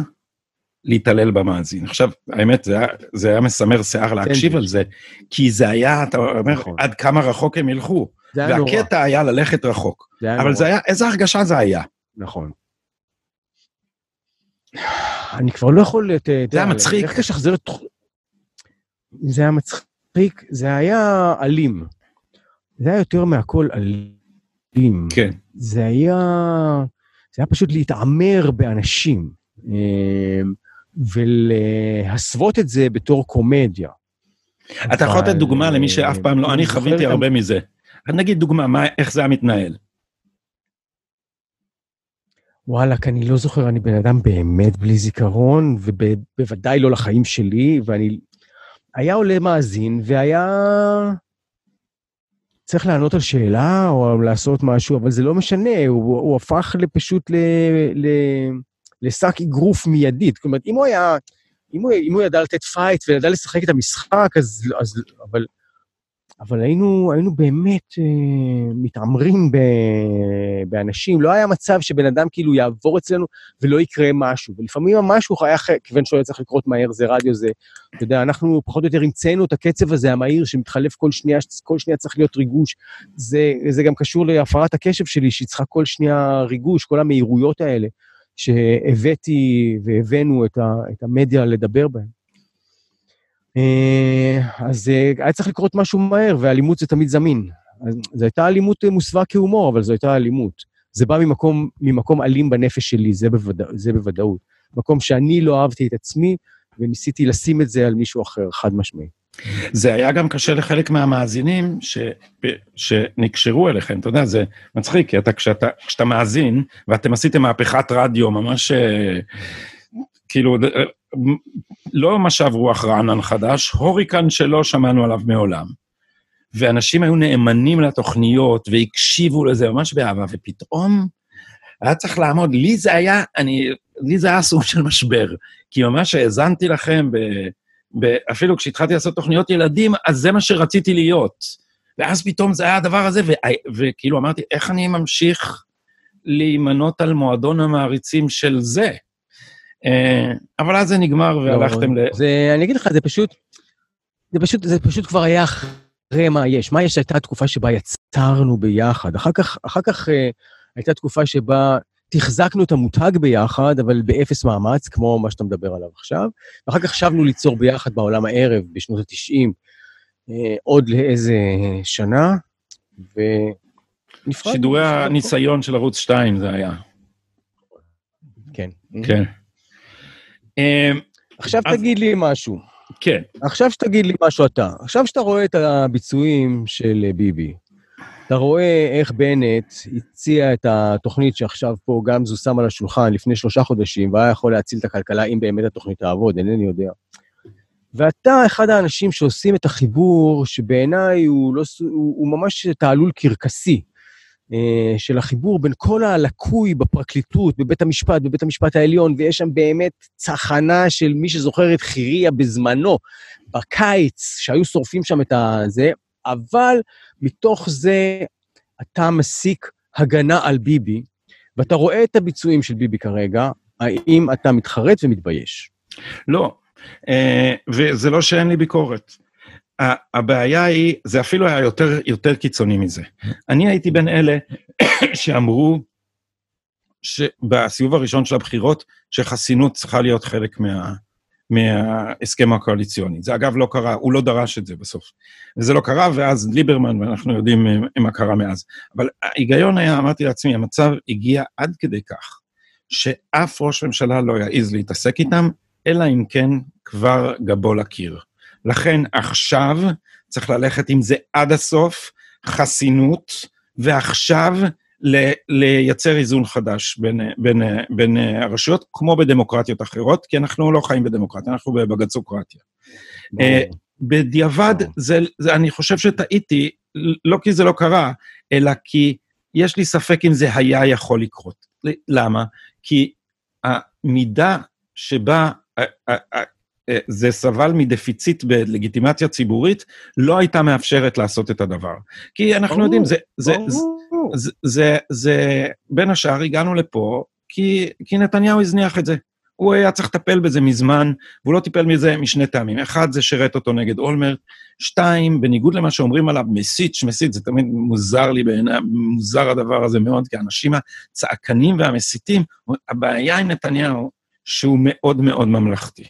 להתעלל במאזין. עכשיו, האמת, זה היה, זה היה מסמר שיער להקשיב על זה, כי זה היה, אתה אומר, נכון. עד כמה רחוק הם ילכו. זה היה נורא. והקטע היה ללכת רחוק. זה היה אבל נורא. זה היה, איזה הרגשה זה היה? נכון. אני כבר לא יכול... זה היה מצחיק. איך תשחזר את... זה היה מצחיק, זה היה אלים. זה היה יותר מהכל אלים. כן. זה היה... זה היה פשוט להתעמר באנשים, אמ, ולהסוות את זה בתור קומדיה. אתה יכול לתת דוגמה למי שאף פעם לא... אני חוויתי הרבה מזה. נגיד דוגמה, איך זה היה מתנהל. וואלה, אני לא זוכר, אני בן אדם באמת בלי זיכרון, ובוודאי לא לחיים שלי, ואני... היה עולה מאזין, והיה צריך לענות על שאלה או לעשות משהו, אבל זה לא משנה, הוא, הוא הפך פשוט ל... ל... לשק אגרוף מיידית. זאת אומרת, אם הוא היה... אם הוא, אם הוא ידע לתת fight וידע לשחק את המשחק, אז... אז אבל אבל היינו, היינו באמת אה, מתעמרים ב, באנשים. לא היה מצב שבן אדם כאילו יעבור אצלנו ולא יקרה משהו. ולפעמים המשהו היה, כיוון שהוא היה צריך לקרות מהר, זה רדיו, זה... אתה יודע, אנחנו פחות או יותר המצאנו את הקצב הזה, המהיר, שמתחלף כל שנייה, כל שנייה צריך להיות ריגוש. זה, זה גם קשור להפרעת הקשב שלי, שהיא צריכה כל שנייה ריגוש, כל המהירויות האלה, שהבאתי והבאנו את, ה, את המדיה לדבר בהן. אה, אז אה, היה צריך לקרות משהו מהר, ואלימות זה תמיד זמין. זו הייתה אלימות אה, מוסווה כהומור, אבל זו הייתה אלימות. זה בא ממקום, ממקום אלים בנפש שלי, זה, בוודא, זה בוודאות. מקום שאני לא אהבתי את עצמי, וניסיתי לשים את זה על מישהו אחר, חד משמעי. זה היה גם קשה לחלק מהמאזינים ש... שנקשרו אליכם, אתה יודע, זה מצחיק, כי אתה, כשאתה, כשאתה מאזין, ואתם עשיתם מהפכת רדיו ממש כאילו, לא משב רוח רענן חדש, הוריקן שלא שמענו עליו מעולם. ואנשים היו נאמנים לתוכניות והקשיבו לזה ממש באהבה, ופתאום היה צריך לעמוד, לי זה היה, אני, לי זה היה סוג של משבר, כי ממש האזנתי לכם, ב, ב, אפילו כשהתחלתי לעשות תוכניות ילדים, אז זה מה שרציתי להיות. ואז פתאום זה היה הדבר הזה, ו, וכאילו אמרתי, איך אני ממשיך להימנות על מועדון המעריצים של זה? אה, אבל אז זה נגמר לא, והלכתם ל... זה, אני אגיד לך, זה פשוט, זה פשוט, זה פשוט כבר היה אחרי מה יש. מה יש הייתה תקופה שבה יצרנו ביחד. אחר כך, אחר כך אה, הייתה תקופה שבה תחזקנו את המותג ביחד, אבל באפס מאמץ, כמו מה שאתה מדבר עליו עכשיו. ואחר כך שבנו ליצור ביחד בעולם הערב בשנות ה-90, אה, עוד לאיזה שנה, ונפרדנו. שידורי הניסיון של ערוץ 2 זה היה. כן. כן. אמ, עכשיו. תגיד לי משהו. כן. עכשיו שתגיד לי משהו אתה. עכשיו שאתה רואה את הביצועים של ביבי, אתה רואה איך בנט הציע את התוכנית שעכשיו פה גמזו שם על השולחן לפני שלושה חודשים, והיה יכול להציל את הכלכלה אם באמת התוכנית תעבוד, אינני יודע. ואתה אחד האנשים שעושים את החיבור, שבעיניי הוא, לא, הוא, הוא ממש תעלול קרקסי, אה, של החיבור בין כל הלקוי בפרקליטות, בבית המשפט, בבית המשפט העליון, ויש שם באמת צחנה של מי שזוכר את חיריה בזמנו, בקיץ, שהיו שורפים שם את הזה, אבל מתוך זה אתה מסיק הגנה על ביבי, ואתה רואה את הביצועים של ביבי כרגע, האם אתה מתחרט ומתבייש? לא, אה, וזה לא שאין לי ביקורת. הבעיה היא, זה אפילו היה יותר, יותר קיצוני מזה. אני הייתי בין אלה שאמרו שבסיבוב הראשון של הבחירות, שחסינות צריכה להיות חלק מה, מההסכם הקואליציוני. זה אגב לא קרה, הוא לא דרש את זה בסוף. וזה לא קרה, ואז ליברמן, ואנחנו יודעים מה קרה מאז. אבל ההיגיון היה, אמרתי לעצמי, המצב הגיע עד כדי כך, שאף ראש ממשלה לא יעז להתעסק איתם, אלא אם כן כבר גבו לקיר. לכן עכשיו צריך ללכת עם זה עד הסוף, חסינות, ועכשיו ל- לייצר איזון חדש בין, בין, בין הרשויות, כמו בדמוקרטיות אחרות, כי אנחנו לא חיים בדמוקרטיה, אנחנו בבג"צוקרטיה. Uh, בדיעבד, זה, זה, אני חושב שטעיתי, לא כי זה לא קרה, אלא כי יש לי ספק אם זה היה יכול לקרות. למה? כי המידה שבה זה סבל מדפיציט בלגיטימציה ציבורית, לא הייתה מאפשרת לעשות את הדבר. כי אנחנו יודעים, זה, זה, זה, זה, זה, בין השאר הגענו לפה כי, כי נתניהו הזניח את זה. הוא היה צריך לטפל בזה מזמן, והוא לא טיפל מזה משני טעמים. אחד, זה שירת אותו נגד אולמרט. שתיים, בניגוד למה שאומרים עליו, מסית, שמסית, זה תמיד מוזר לי בעיניי, מוזר הדבר הזה מאוד, כי האנשים הצעקנים והמסיתים, הבעיה עם נתניהו, שהוא מאוד מאוד ממלכתי.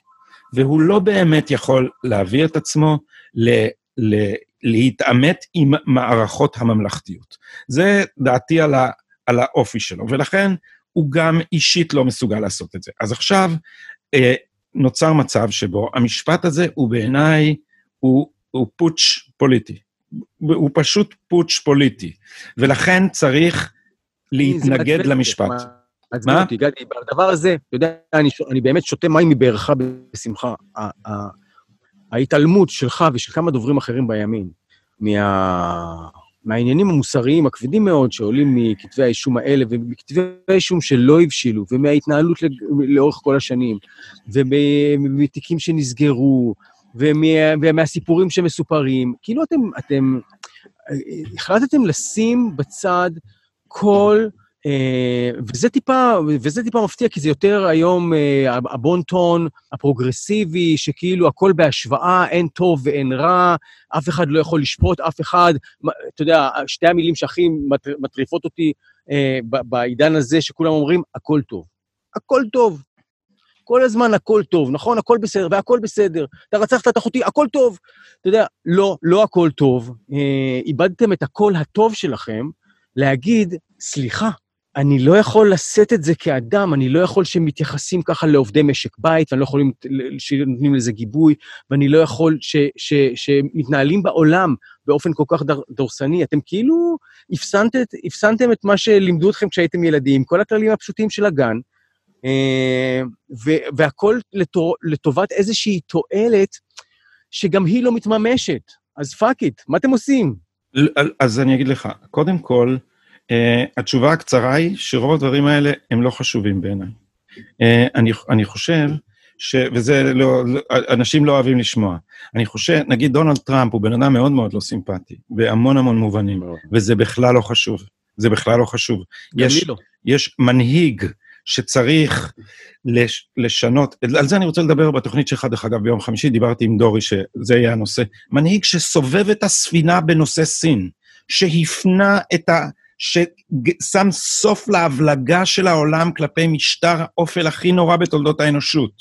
והוא לא באמת יכול להביא את עצמו ל, ל, להתעמת עם מערכות הממלכתיות. זה דעתי על, ה, על האופי שלו, ולכן הוא גם אישית לא מסוגל לעשות את זה. אז עכשיו אה, נוצר מצב שבו המשפט הזה הוא בעיניי, הוא, הוא פוטש פוליטי. הוא פשוט פוטש פוליטי, ולכן צריך להתנגד למשפט. עצבן אותי, גדי, בדבר הזה, אתה יודע, אני, אני באמת שותה מים מבארך בשמחה. ההתעלמות שלך ושל כמה דוברים אחרים בימין, מה, מהעניינים המוסריים הכבדים מאוד שעולים מכתבי האישום האלה, ומכתבי האישום שלא הבשילו, ומההתנהלות לאורך כל השנים, ומתיקים שנסגרו, ומה, ומהסיפורים שמסופרים, כאילו אתם, אתם החלטתם לשים בצד כל וזה טיפה, וזה טיפה מפתיע, כי זה יותר היום אה, הבון-טון הפרוגרסיבי, שכאילו הכל בהשוואה, אין טוב ואין רע, אף אחד לא יכול לשפוט אף אחד. אתה יודע, שתי המילים שהכי מטריפות אותי אה, בעידן הזה, שכולם אומרים, הכל טוב. הכל טוב. כל הזמן הכל טוב, נכון? הכל בסדר, והכל בסדר. אתה רצחת את אחותי, הכל טוב. אתה יודע, לא, לא הכל טוב. איבדתם את הקול הטוב שלכם להגיד, סליחה, אני לא יכול לשאת את זה כאדם, אני לא יכול שהם מתייחסים ככה לעובדי משק בית, ואני לא יכול שנותנים לזה גיבוי, ואני לא יכול ש, ש, שמתנהלים בעולם באופן כל כך דור, דורסני. אתם כאילו הפסנתם, הפסנתם את מה שלימדו אתכם כשהייתם ילדים, כל הכללים הפשוטים של הגן, אה, והכול לטובת איזושהי תועלת שגם היא לא מתממשת. אז fuck it, מה אתם עושים? אז אני אגיד לך, קודם כל, התשובה הקצרה היא שרוב הדברים האלה הם לא חשובים בעיניי. Uh, אני, אני חושב, ש, וזה לא, לא, אנשים לא אוהבים לשמוע, אני חושב, נגיד דונלד טראמפ הוא בן אדם מאוד מאוד לא סימפטי, בהמון המון מובנים, וזה בכלל לא חשוב. זה בכלל לא חשוב. יש, לא. יש מנהיג שצריך לש, לשנות, על זה אני רוצה לדבר בתוכנית שלך, דרך אגב, ביום חמישי, דיברתי עם דורי שזה יהיה הנושא. מנהיג שסובב את הספינה בנושא סין, שהפנה את ה... ששם סוף להבלגה של העולם כלפי משטר האופל הכי נורא בתולדות האנושות,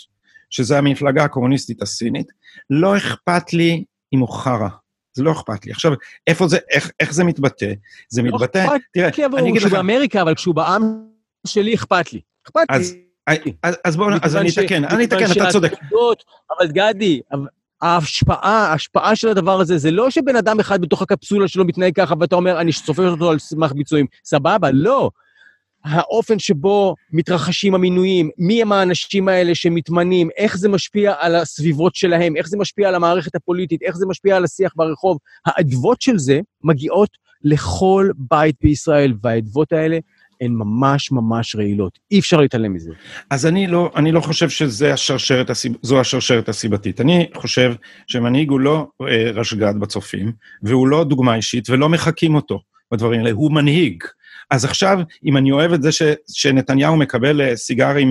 שזה המפלגה הקומוניסטית הסינית, לא אכפת לי אם הוא חרא. זה לא אכפת לי. עכשיו, איפה זה, איך, איך זה מתבטא? זה לא מתבטא, תראה, אני אגיד לך... כשהוא באמריקה, אבל כשהוא בעם שלי אכפת לי. אכפת אז, לי. אז בואו, אז אני אתקן, אני אתקן, אתה צודק. אבל גדי, ההשפעה, ההשפעה של הדבר הזה, זה לא שבן אדם אחד בתוך הקפסולה שלו מתנהג ככה, ואתה אומר, אני סופר אותו על סמך ביצועים. סבבה, לא. האופן שבו מתרחשים המינויים, מי הם האנשים האלה שמתמנים, איך זה משפיע על הסביבות שלהם, איך זה משפיע על המערכת הפוליטית, איך זה משפיע על השיח ברחוב. האדוות של זה מגיעות לכל בית בישראל, והאדוות האלה הן ממש ממש רעילות. אי אפשר להתעלם מזה. אז אני לא, אני לא חושב שזו השרשרת, הסיב... השרשרת הסיבתית. אני חושב שמנהיג הוא לא אה, רשג"ד בצופים, והוא לא דוגמה אישית, ולא מחקים אותו בדברים האלה, הוא מנהיג. אז עכשיו, אם אני אוהב את זה ש, שנתניהו מקבל אה, סיגרי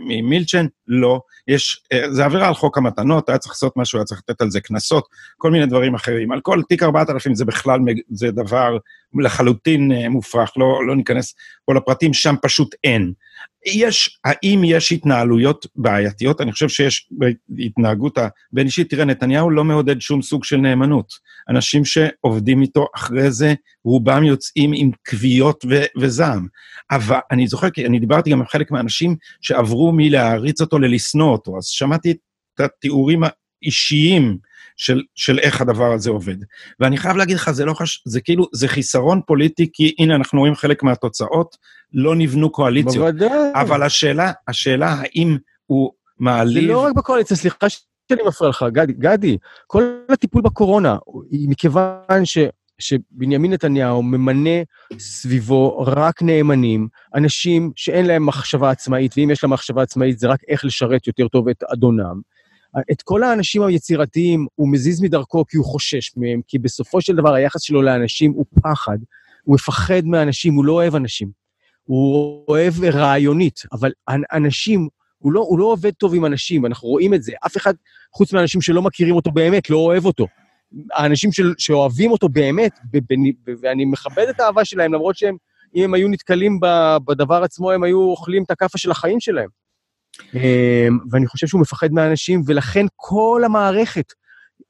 ממילצ'ן, לא. יש, אה, זה עבירה על חוק המתנות, היה צריך לעשות משהו, היה צריך לתת על זה קנסות, כל מיני דברים אחרים. על כל תיק 4000 זה בכלל, זה דבר לחלוטין אה, מופרך, לא, לא ניכנס פה לפרטים, שם פשוט אין. יש, האם יש התנהלויות בעייתיות? אני חושב שיש בהתנהגות הבין-אישית, תראה, נתניהו לא מעודד שום סוג של נאמנות. אנשים שעובדים איתו אחרי זה, רובם יוצאים עם כוויות ו- וזעם. אבל אני זוכר, כי אני דיברתי גם עם חלק מהאנשים שעברו מלהעריץ אותו ללשנוא אותו, אז שמעתי את התיאורים האישיים של, של איך הדבר הזה עובד. ואני חייב להגיד לך, זה לא חש... זה כאילו, זה חיסרון פוליטי, כי הנה, אנחנו רואים חלק מהתוצאות, לא נבנו קואליציות. בוודאי. אבל השאלה, השאלה האם הוא מעליב... זה לא רק בקואליציה, סליחה שאני מפריע לך, גדי, גדי, כל הטיפול בקורונה, מכיוון ש... שבנימין נתניהו ממנה סביבו רק נאמנים, אנשים שאין להם מחשבה עצמאית, ואם יש להם מחשבה עצמאית זה רק איך לשרת יותר טוב את אדונם. את כל האנשים היצירתיים הוא מזיז מדרכו כי הוא חושש מהם, כי בסופו של דבר היחס שלו לאנשים הוא פחד, הוא מפחד מאנשים, הוא לא אוהב אנשים. הוא אוהב רעיונית, אבל אנשים, הוא לא, הוא לא עובד טוב עם אנשים, אנחנו רואים את זה. אף אחד, חוץ מהאנשים שלא מכירים אותו באמת, לא אוהב אותו. האנשים של, שאוהבים אותו באמת, ואני מכבד את האהבה שלהם, למרות שהם, אם הם היו נתקלים בדבר עצמו, הם היו אוכלים את הכאפה של החיים שלהם. אמ, ואני חושב שהוא מפחד מהאנשים, ולכן כל המערכת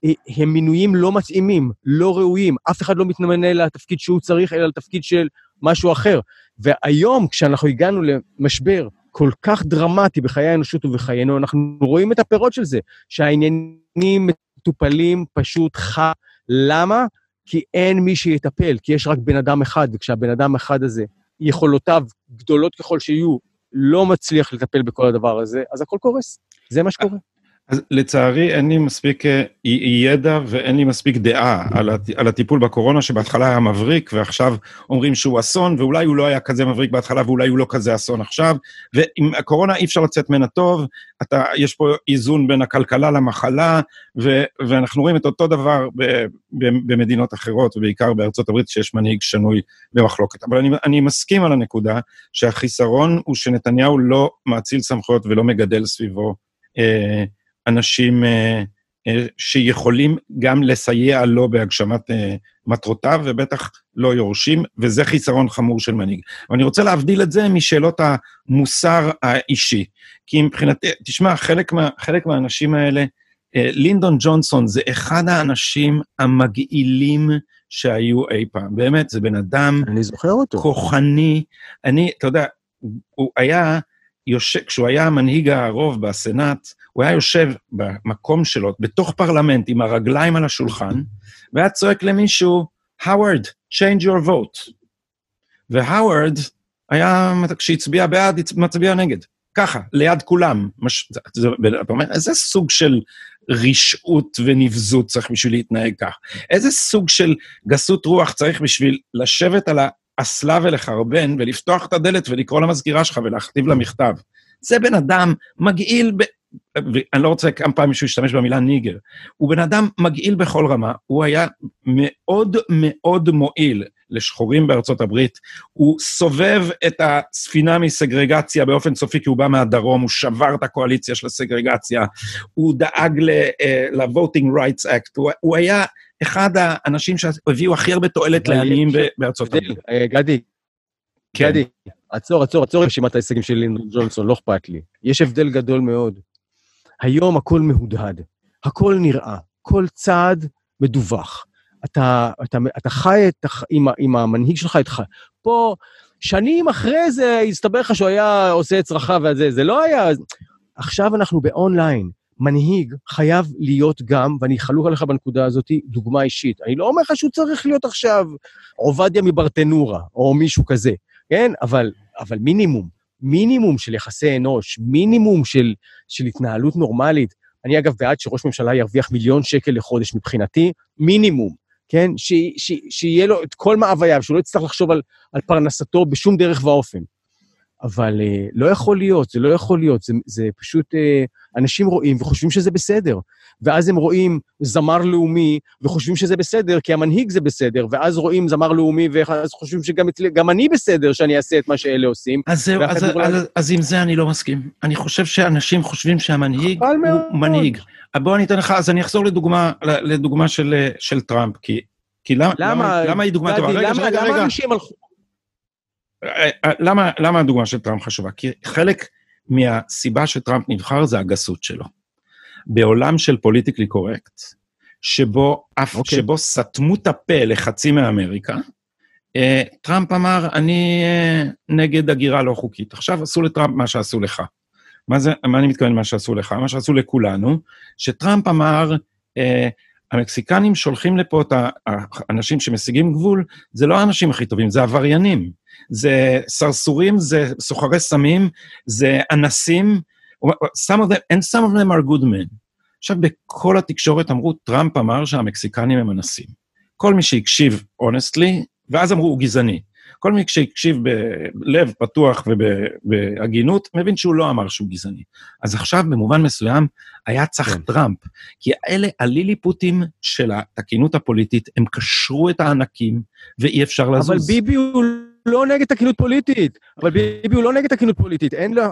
אה, הם מינויים לא מתאימים, לא ראויים. אף אחד לא מתמנה לתפקיד שהוא צריך, אלא לתפקיד של משהו אחר. והיום, כשאנחנו הגענו למשבר כל כך דרמטי בחיי האנושות ובחיינו, אנחנו רואים את הפירות של זה, שהעניינים מטופלים פשוט חד. למה? כי אין מי שיטפל, כי יש רק בן אדם אחד, וכשהבן אדם אחד הזה, יכולותיו גדולות ככל שיהיו, לא מצליח לטפל בכל הדבר הזה, אז הכל קורס. זה מה שקורה. אז לצערי אין לי מספיק אה, ידע ואין לי מספיק דעה על, הט, על הטיפול בקורונה, שבהתחלה היה מבריק, ועכשיו אומרים שהוא אסון, ואולי הוא לא היה כזה מבריק בהתחלה, ואולי הוא לא כזה אסון עכשיו. ועם הקורונה אי אפשר לצאת ממנה טוב, אתה, יש פה איזון בין הכלכלה למחלה, ו, ואנחנו רואים את אותו דבר ב, ב, במדינות אחרות, ובעיקר בארצות הברית, שיש מנהיג שנוי במחלוקת. אבל אני, אני מסכים על הנקודה שהחיסרון הוא שנתניהו לא מאציל סמכויות ולא מגדל סביבו. אה, אנשים אה, אה, שיכולים גם לסייע לו בהגשמת אה, מטרותיו, ובטח לא יורשים, וזה חיסרון חמור של מנהיג. ואני רוצה להבדיל את זה משאלות המוסר האישי. כי מבחינתי, תשמע, חלק, מה, חלק מהאנשים האלה, לינדון ג'ונסון זה אחד האנשים המגעילים שהיו אי פעם. באמת, זה בן אדם... אני זוכר אותו. כוחני. אני, אתה יודע, הוא היה... יושב, כשהוא היה מנהיג הרוב בסנאט, הוא היה יושב במקום שלו, בתוך פרלמנט, עם הרגליים על השולחן, והיה צועק למישהו, Howard, change your vote. והאוורד היה, כשהצביע בעד, מצביע נגד. ככה, ליד כולם. מש... אתה אומר, איזה סוג של רשעות ונבזות צריך בשביל להתנהג כך? איזה סוג של גסות רוח צריך בשביל לשבת על אסלה ולחרבן, ולפתוח את הדלת ולקרוא למזכירה שלך ולהכתיב לה מכתב. זה בן אדם מגעיל, ב... ואני לא רוצה כמה פעמים מישהו ישתמש במילה ניגר, הוא בן אדם מגעיל בכל רמה, הוא היה מאוד מאוד מועיל לשחורים בארצות הברית, הוא סובב את הספינה מסגרגציה באופן סופי, כי הוא בא מהדרום, הוא שבר את הקואליציה של הסגרגציה, הוא דאג ל-voting אה, rights act, הוא, הוא היה אחד האנשים שהביאו הכי הרבה תועלת לעניים בארצות הברית. אה, גדי, כן. גדי, עצור, עצור, עצור רשימת ההישגים של לינדון ג'ונסון, לא אכפת לי. יש הבדל גדול מאוד. היום הכל מהודהד, הכל נראה, כל צעד מדווח. אתה, אתה, אתה חי את, עם, עם המנהיג שלך איתך. פה שנים אחרי זה הסתבר לך שהוא היה עושה את צרכיו וזה, זה לא היה... עכשיו אנחנו באונליין. מנהיג חייב להיות גם, ואני חלוק עליך בנקודה הזאת, דוגמה אישית. אני לא אומר לך שהוא צריך להיות עכשיו עובדיה מברטנורה, או מישהו כזה, כן? אבל, אבל מינימום, מינימום של יחסי אנוש, מינימום של, של התנהלות נורמלית. אני אגב בעד שראש ממשלה ירוויח מיליון שקל לחודש מבחינתי, מינימום, כן? ש, ש, שיהיה לו את כל מאווייו, שהוא לא יצטרך לחשוב על, על פרנסתו בשום דרך ואופן. אבל uh, לא יכול להיות, זה לא יכול להיות, זה, זה פשוט, uh, אנשים רואים וחושבים שזה בסדר. ואז הם רואים זמר לאומי וחושבים שזה בסדר, כי המנהיג זה בסדר, ואז רואים זמר לאומי ואז חושבים שגם אני בסדר שאני אעשה את מה שאלה עושים. אז זהו, אז, אז, אז, אז עם זה אני לא מסכים. אני חושב שאנשים חושבים שהמנהיג הוא מאוד. מנהיג. בוא אני אתן לך, אז אני אחזור לדוגמה, לדוגמה של, של טראמפ, כי, כי למה, למה, למה היא דוגמה טובה? רגע, רגע, רגע. למה אנשים הלכו... למה, למה הדוגמה של טראמפ חשובה? כי חלק מהסיבה שטראמפ נבחר זה הגסות שלו. בעולם של politically correct, שבו, okay. אוקיי. שבו סתמו את הפה לחצי מאמריקה, אה, טראמפ אמר, אני אה, נגד הגירה לא חוקית. עכשיו עשו לטראמפ מה שעשו לך. מה זה, מה אני מתכוון מה שעשו לך? מה שעשו לכולנו, שטראמפ אמר, אה, המקסיקנים שולחים לפה את האנשים שמשיגים גבול, זה לא האנשים הכי טובים, זה עבריינים. זה סרסורים, זה סוחרי סמים, זה אנסים, some of them, and some of them are good men. עכשיו, בכל התקשורת אמרו, טראמפ אמר שהמקסיקנים הם אנסים. כל מי שהקשיב, honestly, ואז אמרו, הוא גזעני. כל מי שהקשיב בלב פתוח ובהגינות, מבין שהוא לא אמר שהוא גזעני. אז עכשיו, במובן מסוים, היה צריך כן. טראמפ, כי אלה הליליפוטים של התקינות הפוליטית, הם קשרו את הענקים, ואי אפשר לזוז. אבל ביבי הוא לא נגד תקינות פוליטית, אבל ביבי הוא לא נגד תקינות פוליטית, אין לו...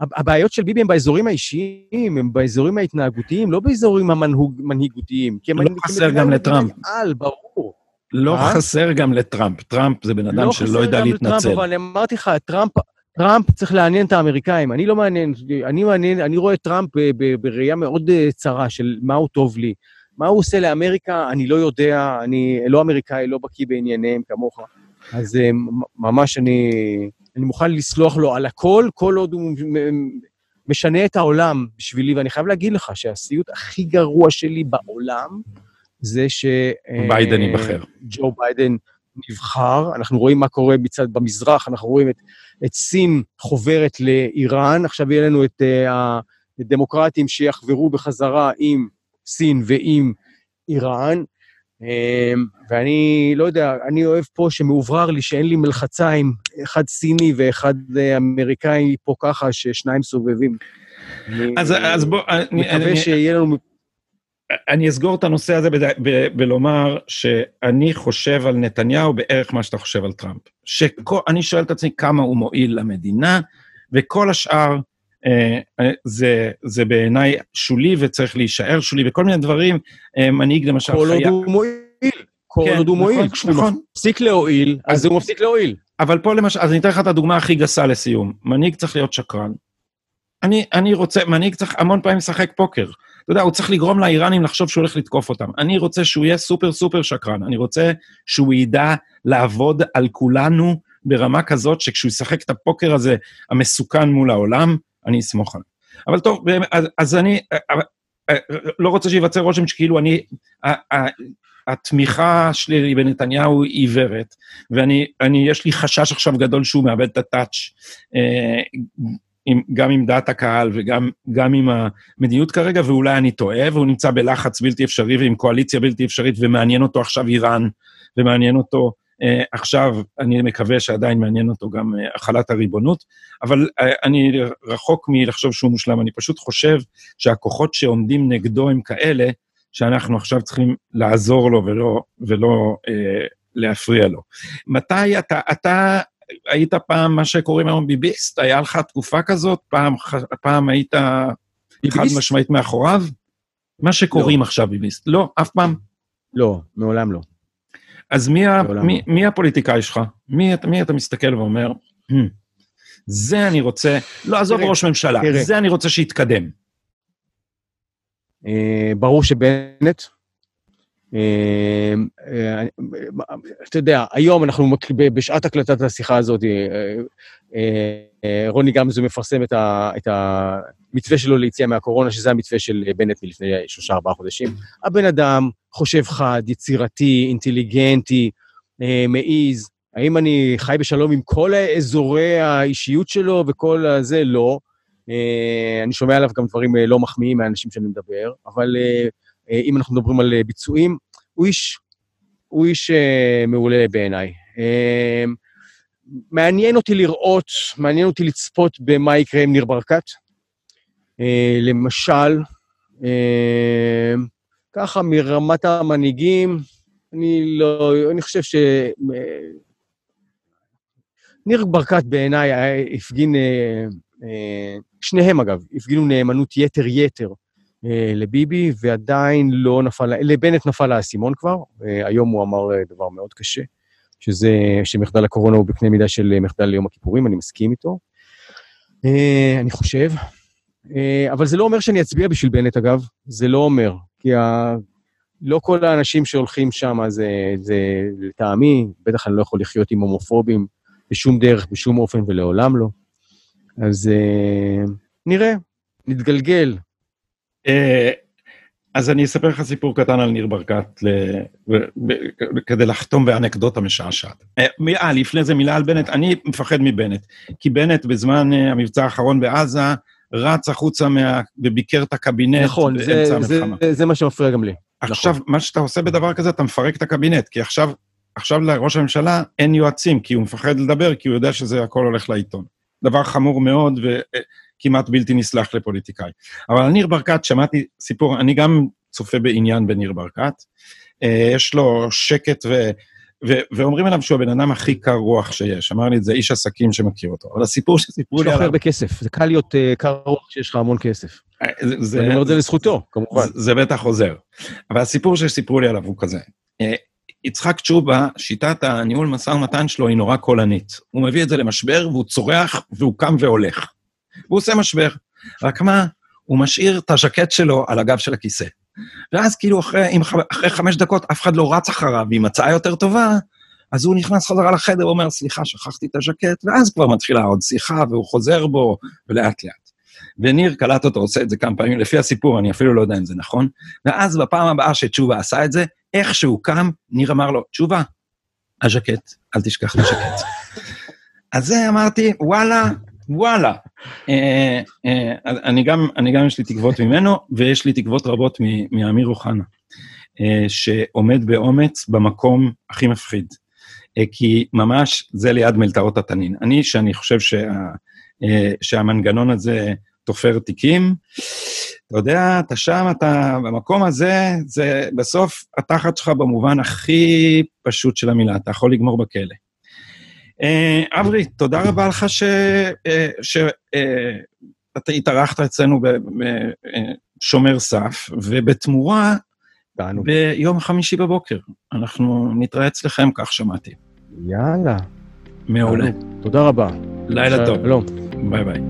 הבעיות של ביבי הם באזורים האישיים, הם באזורים ההתנהגותיים, לא באזורים המנהיגותיים. לא חסר גם לטראמפ. על, ברור. לא חסר גם לטראמפ. טראמפ זה בן אדם לא שלא יודע להתנצל. לא חסר גם לטראמפ, אבל אמרתי לך, טראמפ, טראמפ צריך לעניין את האמריקאים. אני לא מעניין, אני מעניין, אני רואה את טראמפ בראייה מאוד אה, צרה של מה הוא טוב לי. מה הוא עושה לאמריקה, אני לא יודע, אני לא אמריקאי, לא בקיא בענייניהם כמוך. אז אה, ממש אני, אני מוכן לסלוח לו על הכל, כל עוד הוא משנה את העולם בשבילי, ואני חייב להגיד לך שהסיוט הכי גרוע שלי בעולם זה ש... ביידן ייבחר. ג'ו ביידן נבחר, אנחנו רואים מה קורה מצד במזרח, אנחנו רואים את, את סין חוברת לאיראן, עכשיו יהיה לנו את אה, הדמוקרטים שיחברו בחזרה עם סין ועם איראן. אמ, ואני לא יודע, אני אוהב פה שמאוברר לי שאין לי מלחציים, אחד סיני ואחד אה, אמריקאי פה ככה, ששניים סובבים. אז, אז בוא... אני מקווה שיהיה לנו... אני אסגור את הנושא הזה בלומר שאני חושב על נתניהו בערך מה שאתה חושב על טראמפ. שאני שואל את עצמי כמה הוא מועיל למדינה, וכל השאר אה, אה, זה, זה בעיניי שולי וצריך להישאר שולי, וכל מיני דברים, אה, מנהיג למשל חייב... כל עוד הוא מועיל, כל כן, עוד הוא מועיל. נכון, כשהוא נכון. מפסיק להועיל, אז, אז הוא מפסיק להועיל. אבל פה למשל, אז אני אתן לך את הדוגמה הכי גסה לסיום. מנהיג צריך להיות שקרן. אני, אני רוצה, מנהיג צריך המון פעמים לשחק פוקר. אתה יודע, הוא צריך לגרום לאיראנים לחשוב שהוא הולך לתקוף אותם. אני רוצה שהוא יהיה סופר סופר שקרן. אני רוצה שהוא ידע לעבוד על כולנו ברמה כזאת, שכשהוא ישחק את הפוקר הזה, המסוכן מול העולם, אני אסמוך עליו. אבל טוב, אז, אז אני אה, אה, אה, לא רוצה שייווצר רושם שכאילו אני, התמיכה שלי בנתניהו היא עיוורת, ואני, אני, יש לי חשש עכשיו גדול שהוא מאבד את הטאץ', עם, גם עם דעת הקהל וגם עם המדיניות כרגע, ואולי אני טועה, והוא נמצא בלחץ בלתי אפשרי ועם קואליציה בלתי אפשרית, ומעניין אותו עכשיו איראן, ומעניין אותו Uh, עכשיו, אני מקווה שעדיין מעניין אותו גם uh, החלת הריבונות, אבל uh, אני רחוק מלחשוב שהוא מושלם, אני פשוט חושב שהכוחות שעומדים נגדו הם כאלה, שאנחנו עכשיו צריכים לעזור לו ולא, ולא uh, להפריע לו. מתי אתה, אתה היית פעם מה שקוראים היום ביביסט? היה לך תקופה כזאת? פעם, פעם היית ביביסט? חד משמעית מאחוריו? מה שקוראים לא. עכשיו ביביסט. לא, אף פעם? לא, מעולם לא. אז מי, ה, מי, מי הפוליטיקאי שלך? מי, מי אתה מסתכל ואומר, hmm, זה אני רוצה, לא, עזוב ראש ממשלה, תראה. זה אני רוצה שיתקדם. אה, ברור שבנט, אתה יודע, היום אנחנו, בשעת הקלטת השיחה הזאת, רוני גמזו מפרסם את המתווה שלו ליציאה מהקורונה, שזה המתווה של בנט מלפני שלושה, ארבעה חודשים. הבן אדם חושב חד, יצירתי, אינטליגנטי, מעיז. האם אני חי בשלום עם כל אזורי האישיות שלו וכל הזה? לא. אני שומע עליו גם דברים לא מחמיאים מהאנשים שאני מדבר, אבל אם אנחנו מדברים על ביצועים, הוא איש, הוא איש מעולה בעיניי. מעניין אותי לראות, מעניין אותי לצפות במה יקרה עם ניר ברקת. למשל, ככה מרמת המנהיגים, אני לא, אני חושב ש... ניר ברקת בעיניי הפגין, שניהם אגב, הפגינו נאמנות יתר-יתר לביבי, ועדיין לא נפל, לבנט נפל האסימון כבר, היום הוא אמר דבר מאוד קשה, שזה, שמחדל הקורונה הוא בקנה מידה של מחדל יום הכיפורים, אני מסכים איתו. אני חושב. אבל זה לא אומר שאני אצביע בשביל בנט, אגב, זה לא אומר, כי ה... לא כל האנשים שהולכים שם זה, זה לטעמי, בטח אני לא יכול לחיות עם הומופובים בשום דרך, בשום אופן ולעולם לא. אז נראה, נתגלגל. אז אני אספר לך סיפור קטן על ניר ברקת, כדי לחתום באנקדוטה משעשעת. אה, לפני זה מילה על בנט, אני מפחד מבנט, כי בנט בזמן המבצע האחרון בעזה, רץ החוצה מה... וביקר את הקבינט נכון, באמצע המלחמה. נכון, זה מה שמפריע גם לי. עכשיו, נכון. מה שאתה עושה בדבר כזה, אתה מפרק את הקבינט, כי עכשיו, עכשיו לראש הממשלה אין יועצים, כי הוא מפחד לדבר, כי הוא יודע שזה הכל הולך לעיתון. דבר חמור מאוד וכמעט בלתי נסלח לפוליטיקאי. אבל על ניר ברקת שמעתי סיפור, אני גם צופה בעניין בניר ברקת. אה, יש לו שקט ו... ו- ואומרים עליו שהוא הבן אדם הכי קר רוח שיש. אמר לי את זה איש עסקים שמכיר אותו. אבל הסיפור שסיפרו לי עליו... יש לו הרבה כסף, זה קל להיות uh, קר רוח כשיש לך המון כסף. אה, זה, אני אומר את זה לזכותו, כמובן. זה, זה בטח עוזר. אבל הסיפור שסיפרו לי עליו הוא כזה. יצחק תשובה, שיטת הניהול משא ומתן שלו היא נורא קולנית. הוא מביא את זה למשבר והוא צורח והוא קם והולך. והוא עושה משבר. רק מה, הוא משאיר את הז'קט שלו על הגב של הכיסא. ואז כאילו אחרי, אחרי חמש דקות אף אחד לא רץ אחריו, והיא מצאה יותר טובה, אז הוא נכנס חזרה לחדר ואומר, סליחה, שכחתי את הז'קט, ואז כבר מתחילה עוד שיחה, והוא חוזר בו, ולאט לאט. וניר קלט אותו, עושה את זה כמה פעמים, לפי הסיפור, אני אפילו לא יודע אם זה נכון, ואז בפעם הבאה שתשובה עשה את זה, איך שהוא קם, ניר אמר לו, תשובה, הז'קט, אל תשכח את הז'קט. אז זה אמרתי, וואלה, וואלה. אה, אה, אני גם, אני גם יש לי תקוות ממנו, ויש לי תקוות רבות מאמיר אוחנה, אה, שעומד באומץ במקום הכי מפחיד. כי ממש זה ליד מלתעות התנין. אני, שאני חושב שה, שהמנגנון הזה תופר תיקים, אתה יודע, אתה שם, אתה במקום הזה, זה בסוף התחת שלך במובן הכי פשוט של המילה, אתה יכול לגמור בכלא. אה, אברי, תודה רבה לך שאתה אה, התארחת אצלנו בשומר סף, ובתמורה, ביום חמישי בבוקר. אנחנו נתראה אצלכם, כך שמעתי. יאללה. מעולה. תודה רבה. לילה טוב. שלום. ביי ביי.